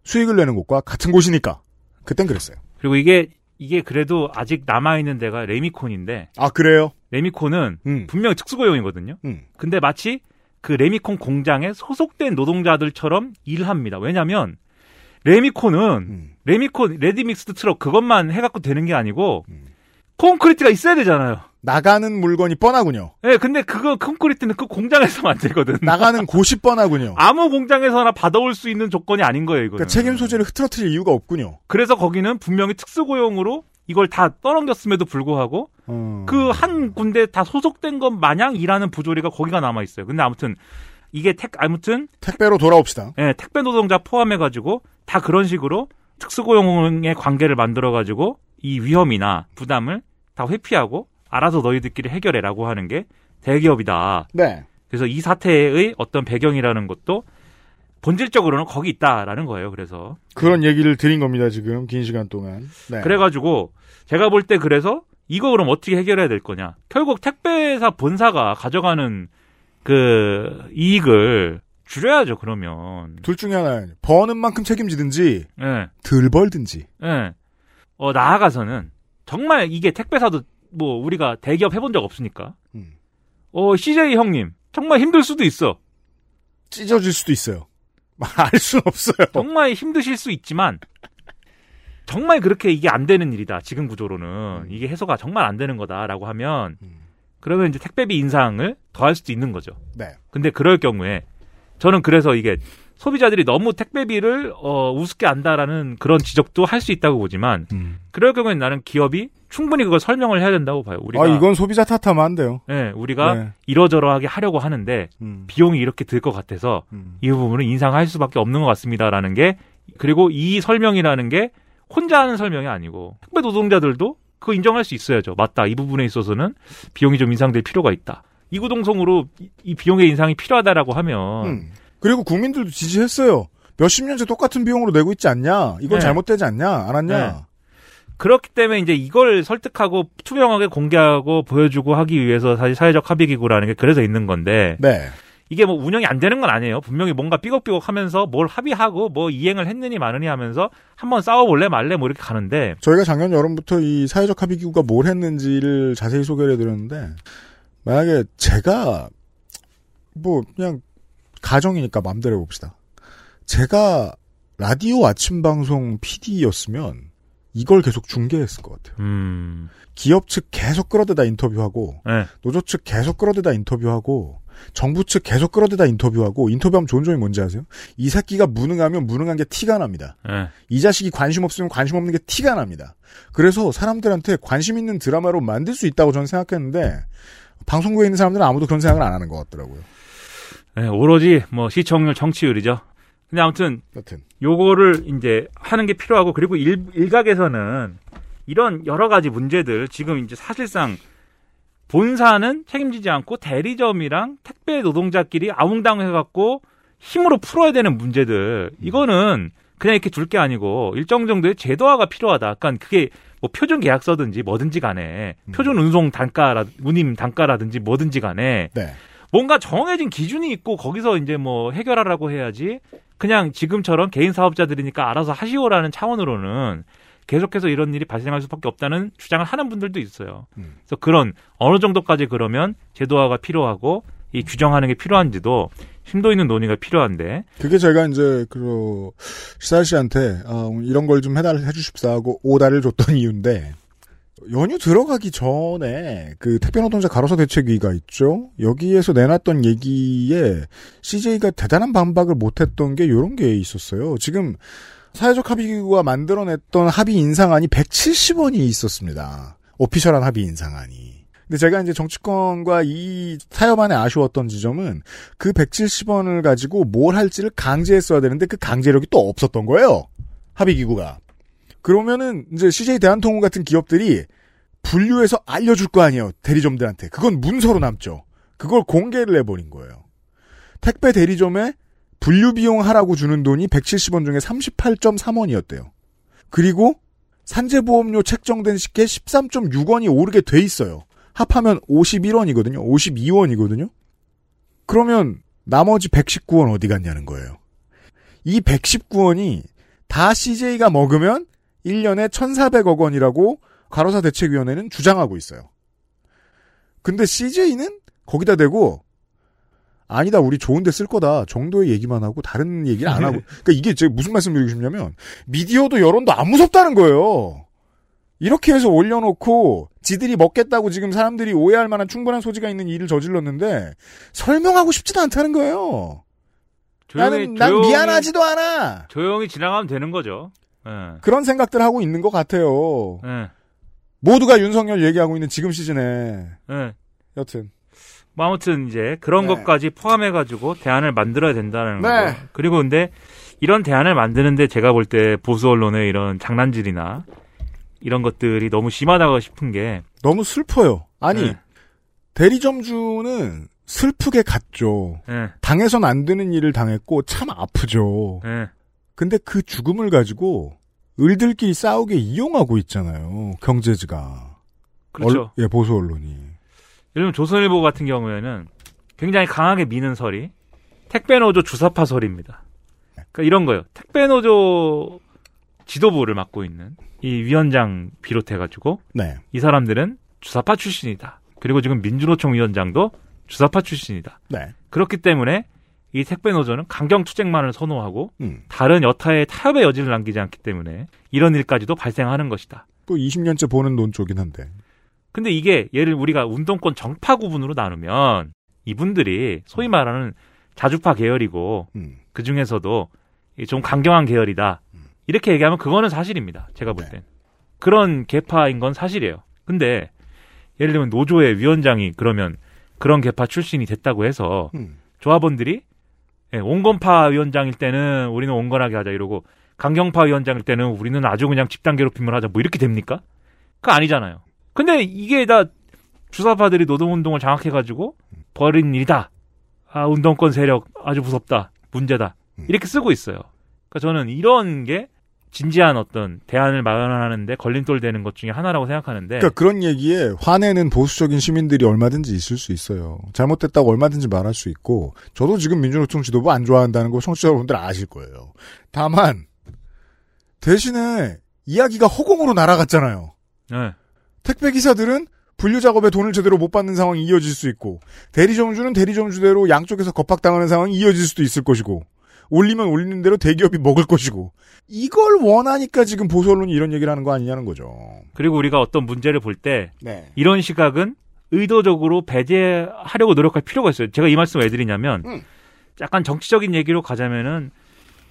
수익을 내는 곳과 같은 곳이니까. 그땐 그랬어요. 그리고 이게 이게 그래도 아직 남아 있는 데가 레미콘인데 아 그래요? 레미콘은 음. 분명히 특수고용이거든요. 음. 근데 마치 그 레미콘 공장에 소속된 노동자들처럼 일합니다. 왜냐하면 레미콘은 음. 레미콘 ready mixed 트럭 그것만 해갖고 되는 게 아니고 음. 콘크리트가 있어야 되잖아요. 나가는 물건이 뻔하군요. 예, 근데 그거 콘크리트는 그 공장에서 만들거든. 나가는 곳이 뻔하군요. 아무 공장에서나 받아올 수 있는 조건이 아닌 거예요, 이거는. 그러니까 책임 소재를 흐트러뜨릴 이유가 없군요. 그래서 거기는 분명히 특수고용으로 이걸 다 떠넘겼음에도 불구하고 어. 그한 군데 다 소속된 것 마냥 일하는 부조리가 거기가 남아 있어요. 근데 아무튼 이게 택 아무튼 택배로 돌아옵시다. 예, 택배 노동자 포함해 가지고 다 그런 식으로 특수고용의 관계를 만들어 가지고 이 위험이나 부담을 다 회피하고 알아서 너희들끼리 해결해라고 하는 게 대기업이다. 네. 그래서 이 사태의 어떤 배경이라는 것도 본질적으로는 거기 있다라는 거예요. 그래서 그런 얘기를 드린 겁니다, 지금. 긴 시간 동안. 네. 그래가지고 제가 볼 때 그래서 이거 그럼 어떻게 해결해야 될 거냐? 결국 택배사 본사가 가져가는 그 이익을 줄여야죠. 그러면 둘 중에 하나. 버는 만큼 책임지든지, 예, 덜 벌든지. 예. 어 나아가서는 정말 이게 택배사도 뭐 우리가 대기업 해본 적 없으니까. 음. 어 CJ 형님 정말 힘들 수도 있어. 찢어질 수도 있어요. 알 수는 없어요. 정말 힘드실 수 있지만 정말 그렇게 이게 안 되는 일이다. 지금 구조로는 이게 해소가 정말 안 되는 거다라고 하면 음. 그러면 이제 택배비 인상을 더할 수도 있는 거죠. 네. 근데 그럴 경우에 저는 그래서 이게 소비자들이 너무 택배비를 어, 우습게 안다라는 그런 지적도 할 수 있다고 보지만 그럴 경우엔 나는 기업이 충분히 그걸 설명을 해야 된다고 봐요. 우리가 아, 이건 소비자 탓하면 안 돼요. 네, 우리가 네. 이러저러하게 하려고 하는데 음. 비용이 이렇게 들 것 같아서 음. 이 부분은 인상할 수밖에 없는 것 같습니다라는 게 그리고 이 설명이라는 게 혼자 하는 설명이 아니고 택배 노동자들도 그거 인정할 수 있어야죠. 맞다. 이 부분에 있어서는 비용이 좀 인상될 필요가 있다. 이구동성으로 이, 이 비용의 인상이 필요하다라고 하면 음. 그리고 국민들도 지지했어요. 몇십 년째 똑같은 비용으로 내고 있지 않냐? 이건 네. 잘못되지 않냐? 알았냐? 네. 그렇기 때문에 이제 이걸 설득하고 투명하게 공개하고 보여주고 하기 위해서 사실 사회적 합의기구라는 게 그래서 있는 건데 네. 이게 뭐 운영이 안 되는 건 아니에요. 분명히 뭔가 삐걱삐걱 하면서 뭘 합의하고 뭐 이행을 했느니 마느니 하면서 한번 싸워볼래 말래 뭐 이렇게 가는데 저희가 작년 여름부터 이 사회적 합의기구가 뭘 했는지를 자세히 소개를 해드렸는데, 만약에 제가, 뭐, 그냥, 가정이니까 맘대로 해봅시다. 제가 라디오 아침 방송 PD였으면, 이걸 계속 중계했을 것 같아요. 음. 기업 측 계속 끌어대다 인터뷰하고, 네. 노조 측 계속 끌어대다 인터뷰하고, 정부 측 계속 끌어대다 인터뷰하고, 인터뷰하면 좋은 점이 뭔지 아세요? 이 새끼가 무능하면 무능한 게 티가 납니다. 네. 이 자식이 관심 없으면 관심 없는 게 티가 납니다. 그래서 사람들한테 관심 있는 드라마로 만들 수 있다고 저는 생각했는데 방송국에 있는 사람들은 아무도 그런 생각을 안 하는 것 같더라고요. 네, 오로지 뭐 시청률 정치율이죠. 근데 아무튼 여튼 요거를 이제 하는 게 필요하고 그리고 일, 일각에서는 이런 여러 가지 문제들 지금 이제 사실상 본사는 책임지지 않고 대리점이랑 택배 노동자끼리 아웅다웅 해갖고 힘으로 풀어야 되는 문제들 이거는 그냥 이렇게 둘게 아니고 일정 정도의 제도화가 필요하다. 약간 그게 뭐 표준 계약서든지 뭐든지 간에 표준 운송 단가라 운임 단가라든지 뭐든지 간에 네. 뭔가 정해진 기준이 있고 거기서 이제 뭐 해결하라고 해야지 그냥 지금처럼 개인 사업자들이니까 알아서 하시오라는 차원으로는 계속해서 이런 일이 발생할 수밖에 없다는 주장을 하는 분들도 있어요. 음. 그래서 그런 어느 정도까지 그러면 제도화가 필요하고 이 규정하는 게 필요한지도 심도 있는 논의가 필요한데 그게 제가 이제 그 시살 씨한테 아, 이런 걸 좀 해달 해주십사 하고 오다를 줬던 이유인데 연휴 들어가기 전에 그 택배노동자 가로사 대책위가 있죠. 여기에서 내놨던 얘기에 CJ가 대단한 반박을 못했던 게 이런 게 있었어요. 지금 사회적 합의기구가 만들어냈던 합의 인상안이 170원이 있었습니다. 오피셜한 합의 인상안이. 근데 제가 이제 정치권과 이 타협안에 아쉬웠던 지점은 그 170원을 가지고 뭘 할지를 강제했어야 되는데 그 강제력이 또 없었던 거예요. 합의기구가. 그러면은 이제 CJ 대한통운 같은 기업들이 분류해서 알려줄 거 아니에요. 대리점들한테. 그건 문서로 남죠. 그걸 공개를 해버린 거예요. 택배 대리점에 분류 비용 하라고 주는 돈이 170원 중에 38.3원이었대요. 그리고 산재보험료 책정된 시기에 13.6원이 오르게 돼 있어요. 합하면 51원이거든요. 52원이거든요. 그러면 나머지 119원 어디 갔냐는 거예요. 이 119원이 다 CJ가 먹으면 1년에 1,400억 원이라고 가로사 대책위원회는 주장하고 있어요. 근데 CJ는 거기다 대고 아니다 우리 좋은데 쓸 거다 정도의 얘기만 하고 다른 얘기를 안 하고 그러니까 이게 제가 무슨 말씀드리고 싶냐면 미디어도 여론도 안 무섭다는 거예요. 이렇게 해서 올려놓고 지들이 먹겠다고 지금 사람들이 오해할 만한 충분한 소지가 있는 일을 저질렀는데 설명하고 싶지도 않다는 거예요. 나는 난 미안하지도 않아. 조용히 지나가면 되는 거죠. 예. 그런 생각들 하고 있는 것 같아요. 예. 모두가 윤석열 얘기하고 있는 지금 시즌에 예. 여튼 뭐 아무튼 이제 그런 네. 것까지 포함해가지고 대안을 만들어야 된다는 네. 거죠. 그리고 근데 이런 대안을 만드는데 제가 볼 때 보수 언론의 이런 장난질이나 이런 것들이 너무 심하다고 싶은 게 너무 슬퍼요. 아니 네. 대리점주는 슬프게 갔죠. 예, 당해선 안 되는 일을 당했고 참 아프죠. 예. 근데 그 죽음을 가지고 을들끼리 싸우게 이용하고 있잖아요. 경제지가. 그렇죠. 얼- 예, 보수 언론이. 들면 조선일보 같은 경우에는 굉장히 강하게 미는 설이 택배노조 주사파 설입니다. 그러니까 이런 거예요. 택배노조 지도부를 맡고 있는 이 위원장 비롯해가지고 네. 이 사람들은 주사파 출신이다. 그리고 지금 민주노총 위원장도 주사파 출신이다. 네. 그렇기 때문에 이 택배 노조는 강경 투쟁만을 선호하고 음. 다른 여타의 타협의 여지를 남기지 않기 때문에 이런 일까지도 발생하는 것이다. 또 20년째 보는 논조긴 한데. 근데 이게 예를 우리가 운동권 정파 구분으로 나누면 이분들이 소위 말하는 자주파 계열이고 음. 그 중에서도 좀 강경한 계열이다. 이렇게 얘기하면 그거는 사실입니다. 제가 볼 네. 땐. 그런 계파인 건 사실이에요. 근데 예를 들면 노조의 위원장이 그러면 그런 계파 출신이 됐다고 해서 음. 조합원들이 예, 온건파 위원장일 때는 우리는 온건하게 하자 이러고 강경파 위원장일 때는 우리는 아주 그냥 집단 괴롭힘을 하자 뭐 이렇게 됩니까? 그거 아니잖아요. 근데 이게 다 주사파들이 노동운동을 장악해가지고 벌인 일이다. 아 운동권 세력 아주 무섭다. 문제다. 음. 이렇게 쓰고 있어요. 그러니까 저는 이런 게 진지한 어떤 대안을 마련하는데 걸림돌 되는 것 중에 하나라고 생각하는데 그러니까 그런 얘기에 화내는 보수적인 시민들이 얼마든지 있을 수 있어요. 잘못됐다고 얼마든지 말할 수 있고 저도 지금 민주노총 지도부 안 좋아한다는 거 청취자 여러분들 아실 거예요. 다만 대신에 이야기가 허공으로 날아갔잖아요. 네. 택배 기사들은 분류 작업에 돈을 제대로 못 받는 상황이 이어질 수 있고 대리점주는 대리점주대로 양쪽에서 겁박당하는 상황이 이어질 수도 있을 것이고 올리면 올리는 대로 대기업이 먹을 것이고 이걸 원하니까 지금 보수 언론이 이런 얘기를 하는 거 아니냐는 거죠. 그리고 우리가 어떤 문제를 볼때 네. 이런 시각은 의도적으로 배제하려고 노력할 필요가 있어요. 제가 이 말씀 왜 드리냐면 음. 약간 정치적인 얘기로 가자면은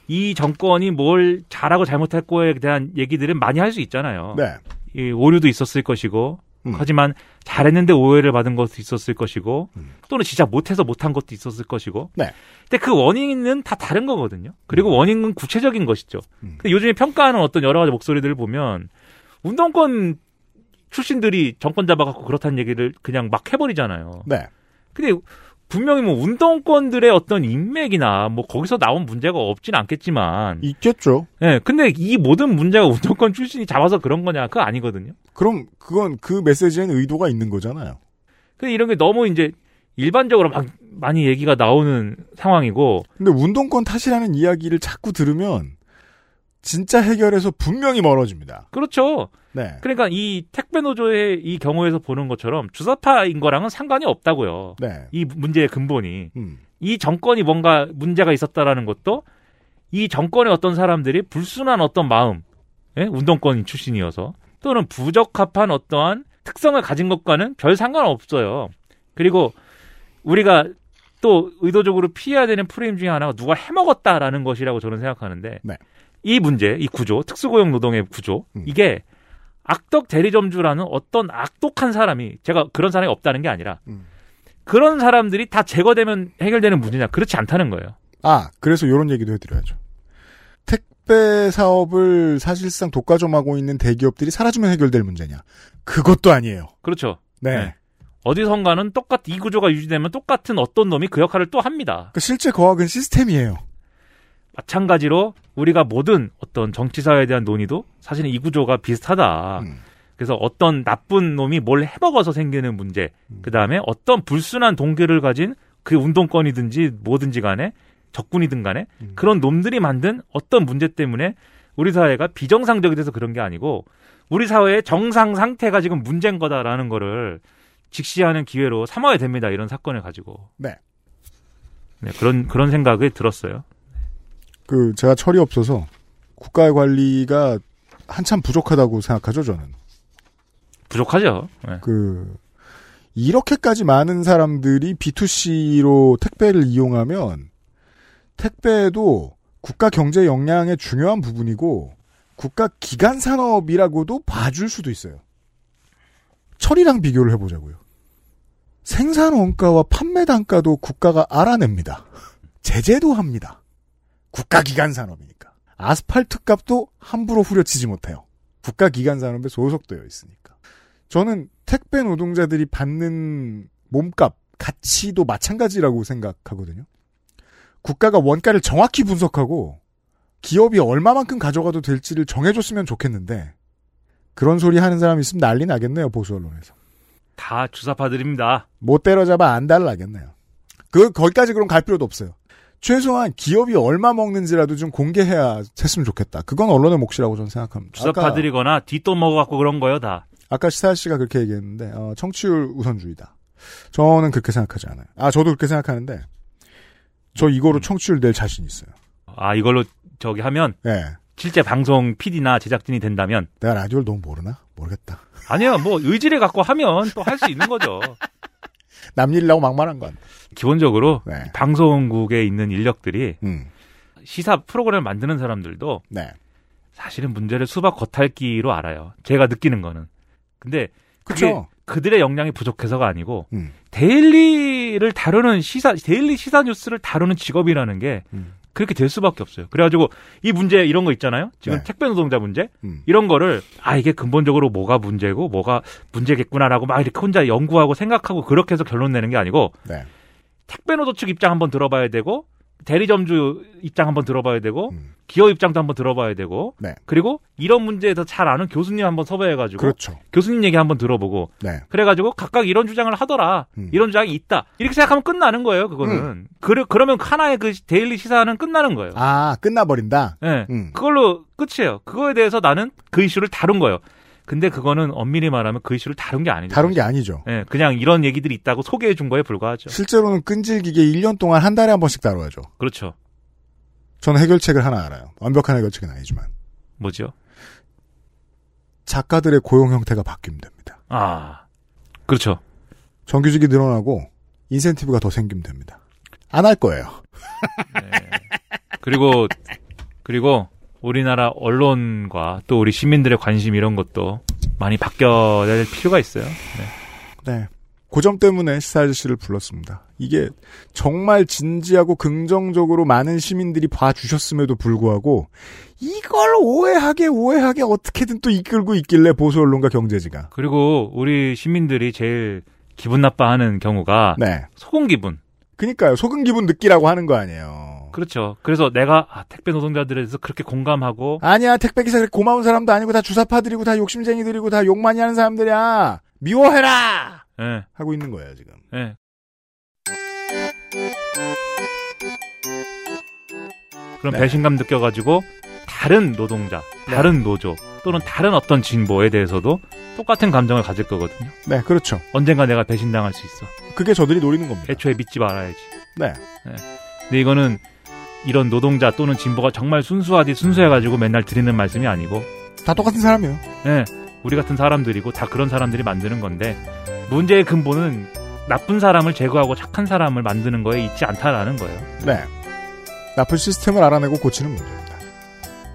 이 정권이 뭘 잘하고 잘못할 거에 대한 얘기들은 많이 할 수 있잖아요. 네. 이 오류도 있었을 것이고 음. 하지만 잘했는데 오해를 받은 것도 있었을 것이고 음. 또는 진짜 못해서 못한 것도 있었을 것이고 네. 근데 그 원인은 다 다른 거거든요. 그리고 원인은 구체적인 것이죠. 음. 근데 요즘에 평가하는 어떤 여러 가지 목소리들을 보면 운동권 출신들이 정권 잡아갖고 그렇다는 얘기를 그냥 막 해버리잖아요. 네. 근데 분명히 뭐 운동권들의 어떤 인맥이나 뭐 거기서 나온 문제가 없진 않겠지만, 있겠죠. 예, 근데 이 모든 문제가 운동권 출신이 잡아서 그런 거냐? 그거 아니거든요. 그럼 그건 그 메시지에는 의도가 있는 거잖아요. 근데 이런 게 너무 이제 일반적으로 막 많이 얘기가 나오는 상황이고, 근데 운동권 탓이라는 이야기를 자꾸 들으면 진짜 해결에서 분명히 멀어집니다. 그렇죠. 네. 그러니까 이 택배 노조의 이 경우에서 보는 것처럼 주사파인 거랑은 상관이 없다고요. 네. 이 문제의 근본이. 음. 이 정권이 뭔가 문제가 있었다라는 것도 이 정권의 어떤 사람들이 불순한 어떤 마음, 예? 운동권 출신이어서 또는 부적합한 어떠한 특성을 가진 것과는 별 상관없어요. 그리고 우리가 또 의도적으로 피해야 되는 프레임 중에 하나가 누가 해먹었다라는 것이라고 저는 생각하는데 네. 이 문제, 이 구조, 특수고용 노동의 구조, 음. 이게 악덕 대리점주라는 어떤 악독한 사람이 제가 그런 사람이 없다는 게 아니라 음. 그런 사람들이 다 제거되면 해결되는 문제냐 그렇지 않다는 거예요. 아, 그래서 이런 얘기도 해드려야죠. 택배 사업을 사실상 독과점하고 있는 대기업들이 사라지면 해결될 문제냐? 그것도 아니에요. 그렇죠. 네. 네. 어디선가는 똑같 이 구조가 유지되면 똑같은 어떤 놈이 그 역할을 또 합니다. 그러니까 실제 거학은 시스템이에요. 마찬가지로 우리가 모든 어떤 정치 사회에 대한 논의도 사실은 이 구조가 비슷하다. 음. 그래서 어떤 나쁜 놈이 뭘 해먹어서 생기는 문제, 음. 그 다음에 어떤 불순한 동기를 가진 그 운동권이든지 뭐든지 간에 적군이든 간에 음. 그런 놈들이 만든 어떤 문제 때문에 우리 사회가 비정상적이 돼서 그런 게 아니고 우리 사회의 정상 상태가 지금 문제인 거다라는 거를 직시하는 기회로 삼아야 됩니다. 이런 사건을 가지고. 네. 네, 그런 그런 생각이 들었어요. 그 제가 철이 없어서 국가의 관리가 한참 부족하다고 생각하죠 저는. 부족하죠. 네. 그 이렇게까지 많은 사람들이 B2C로 택배를 이용하면 택배도 국가 경제 역량의 중요한 부분이고 국가 기간 산업이라고도 봐줄 수도 있어요. 철이랑 비교를 해보자고요. 생산 원가와 판매 단가도 국가가 알아냅니다. 제재도 합니다. 국가 기간 산업이니까. 아스팔트 값도 함부로 후려치지 못해요. 국가 기간 산업에 소속되어 있으니까. 저는 택배 노동자들이 받는 몸값, 가치도 마찬가지라고 생각하거든요. 국가가 원가를 정확히 분석하고 기업이 얼마만큼 가져가도 될지를 정해줬으면 좋겠는데 그런 소리 하는 사람 있으면 난리 나겠네요 보수 언론에서. 다 주사파들입니다. 못 때려잡아 안 달라겠네요. 그 거기까지 그럼 갈 필요도 없어요. 최소한 기업이 얼마 먹는지라도 좀 공개해야 했으면 좋겠다. 그건 언론의 몫이라고 저는 생각합니다. 주사파들이거나 뒷돈 먹어갖고 그런 거요 다. 아까 시사 씨가 그렇게 얘기했는데 어, 청취율 우선주의다. 저는 그렇게 생각하지 않아요. 아 저도 그렇게 생각하는데 저 이거로 청취율 낼 자신 있어요. 아 이걸로 저기 하면 예. 실제 방송 PD나 제작진이 된다면 내가 라디오를 너무 모르나? 모르겠다. 아니요 뭐 의지를 갖고 하면 또 할 수 있는 거죠. 남 일이라고 막말한 건. 기본적으로 네. 방송국에 있는 인력들이 음. 시사 프로그램을 만드는 사람들도 네. 사실은 문제를 수박 겉핥기로 알아요. 제가 느끼는 거는. 근데 그게 그쵸. 그들의 역량이 부족해서가 아니고 음. daily를 다루는 시사 daily 시사 뉴스를 다루는 직업이라는 게 음. 그렇게 될 수밖에 없어요. 그래가지고 이 문제 이런 거 있잖아요. 지금 네. 택배 노동자 문제 음. 이런 거를 아 이게 근본적으로 뭐가 문제고 뭐가 문제겠구나라고 막 이렇게 혼자 연구하고 생각하고 그렇게 해서 결론 내는 게 아니고 네. 택배 노조 측 입장 한번 들어봐야 되고 대리점주 입장 한번 들어봐야 되고 음. 기업 입장도 한번 들어봐야 되고 네. 그리고 이런 문제에 더 잘 아는 교수님 한번 섭외해가지고 그렇죠. 교수님 얘기 한번 들어보고 네. 그래가지고 각각 이런 주장을 하더라 음. 이런 주장이 있다 이렇게 생각하면 끝나는 거예요 그거는 그러, 그러면 하나의 그 데일리 시사는 끝나는 거예요 아 끝나버린다. 예 음. 그걸로 끝이에요 그거에 대해서 나는 그 이슈를 다룬 거예요 근데 그거는 엄밀히 말하면 그 이슈를 다룬 게 아니죠 다른 게 아니죠. 예, 그냥 이런 얘기들이 있다고 소개해 준 거에 불과하죠 실제로는 끈질기게 1년 동안 한 달에 한 번씩 다뤄야죠. 그렇죠 저는 해결책을 하나 알아요. 완벽한 해결책은 아니지만 뭐죠 작가들의 고용 형태가 바뀌면 됩니다. 아 그렇죠 정규직이 늘어나고 인센티브가 더 생기면 됩니다. 안 할 거예요. 그리고 그리고 우리나라 언론과 또 우리 시민들의 관심 이런 것도 많이 바뀌어야 될 필요가 있어요. 네. 네. 그점 때문에 시사 아저씨를 불렀습니다. 이게 정말 진지하고 긍정적으로 많은 시민들이 봐주셨음에도 불구하고 이걸 오해하게 오해하게 어떻게든 또 이끌고 있길래 보수 언론과 경제지가. 그리고 우리 시민들이 제일 기분 나빠하는 경우가 네. 소금 기분. 그니까요. 속은 기분 느끼라고 하는 거 아니에요. 그렇죠. 그래서 내가 아, 택배 노동자들에 대해서 그렇게 공감하고 아니야. 택배 기사 그렇게 고마운 사람도 아니고 다 주사파들이고 다 욕심쟁이들이고 다 욕 많이 하는 사람들이야. 미워해라! 예, 하고 있는 거예요, 지금. 예. 그런 네. 배신감 느껴가지고 다른 노동자, 다른 노조 또는 다른 어떤 진보에 대해서도 똑같은 감정을 가질 거거든요. 네, 그렇죠. 언젠가 내가 배신당할 수 있어. 그게 저들이 노리는 겁니다. 애초에 믿지 말아야지. 네. 근데 이거는 이런 노동자 또는 진보가 정말 순수하디 순수해가지고 맨날 드리는 말씀이 아니고, 다 똑같은 사람이에요. 예, 우리 같은 사람들이고 다 그런 사람들이 만드는 건데 문제의 근본은 나쁜 사람을 제거하고 착한 사람을 만드는 거에 있지 않다라는 거예요. 네. 나쁜 시스템을 알아내고 고치는 문제입니다.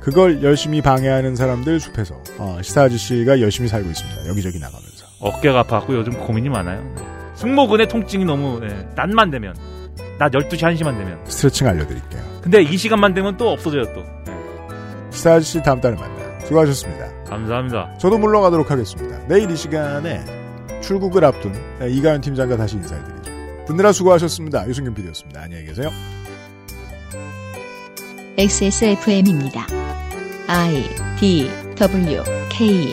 그걸 열심히 방해하는 사람들 숲에서 어, 시사 아저씨가 열심히 살고 있습니다. 여기저기 나가면서. 어깨가 아파갖고 요즘 고민이 많아요. 네. 승모근의 통증이 너무 예, 낮만 되면 낮 12시 1시만 되면 스트레칭 알려드릴게요. 근데 이 시간만 되면 또 없어져요 또. 예. 시사 아저씨 다음 달에 만나요. 수고하셨습니다. 감사합니다. 저도 물러가도록 하겠습니다. 내일 이 시간에 출국을 앞둔 이가연 팀장과 다시 인사해드리죠. 듣느라 수고하셨습니다. 유승균 PD였습니다. 안녕히 계세요. XSFM입니다. I D W K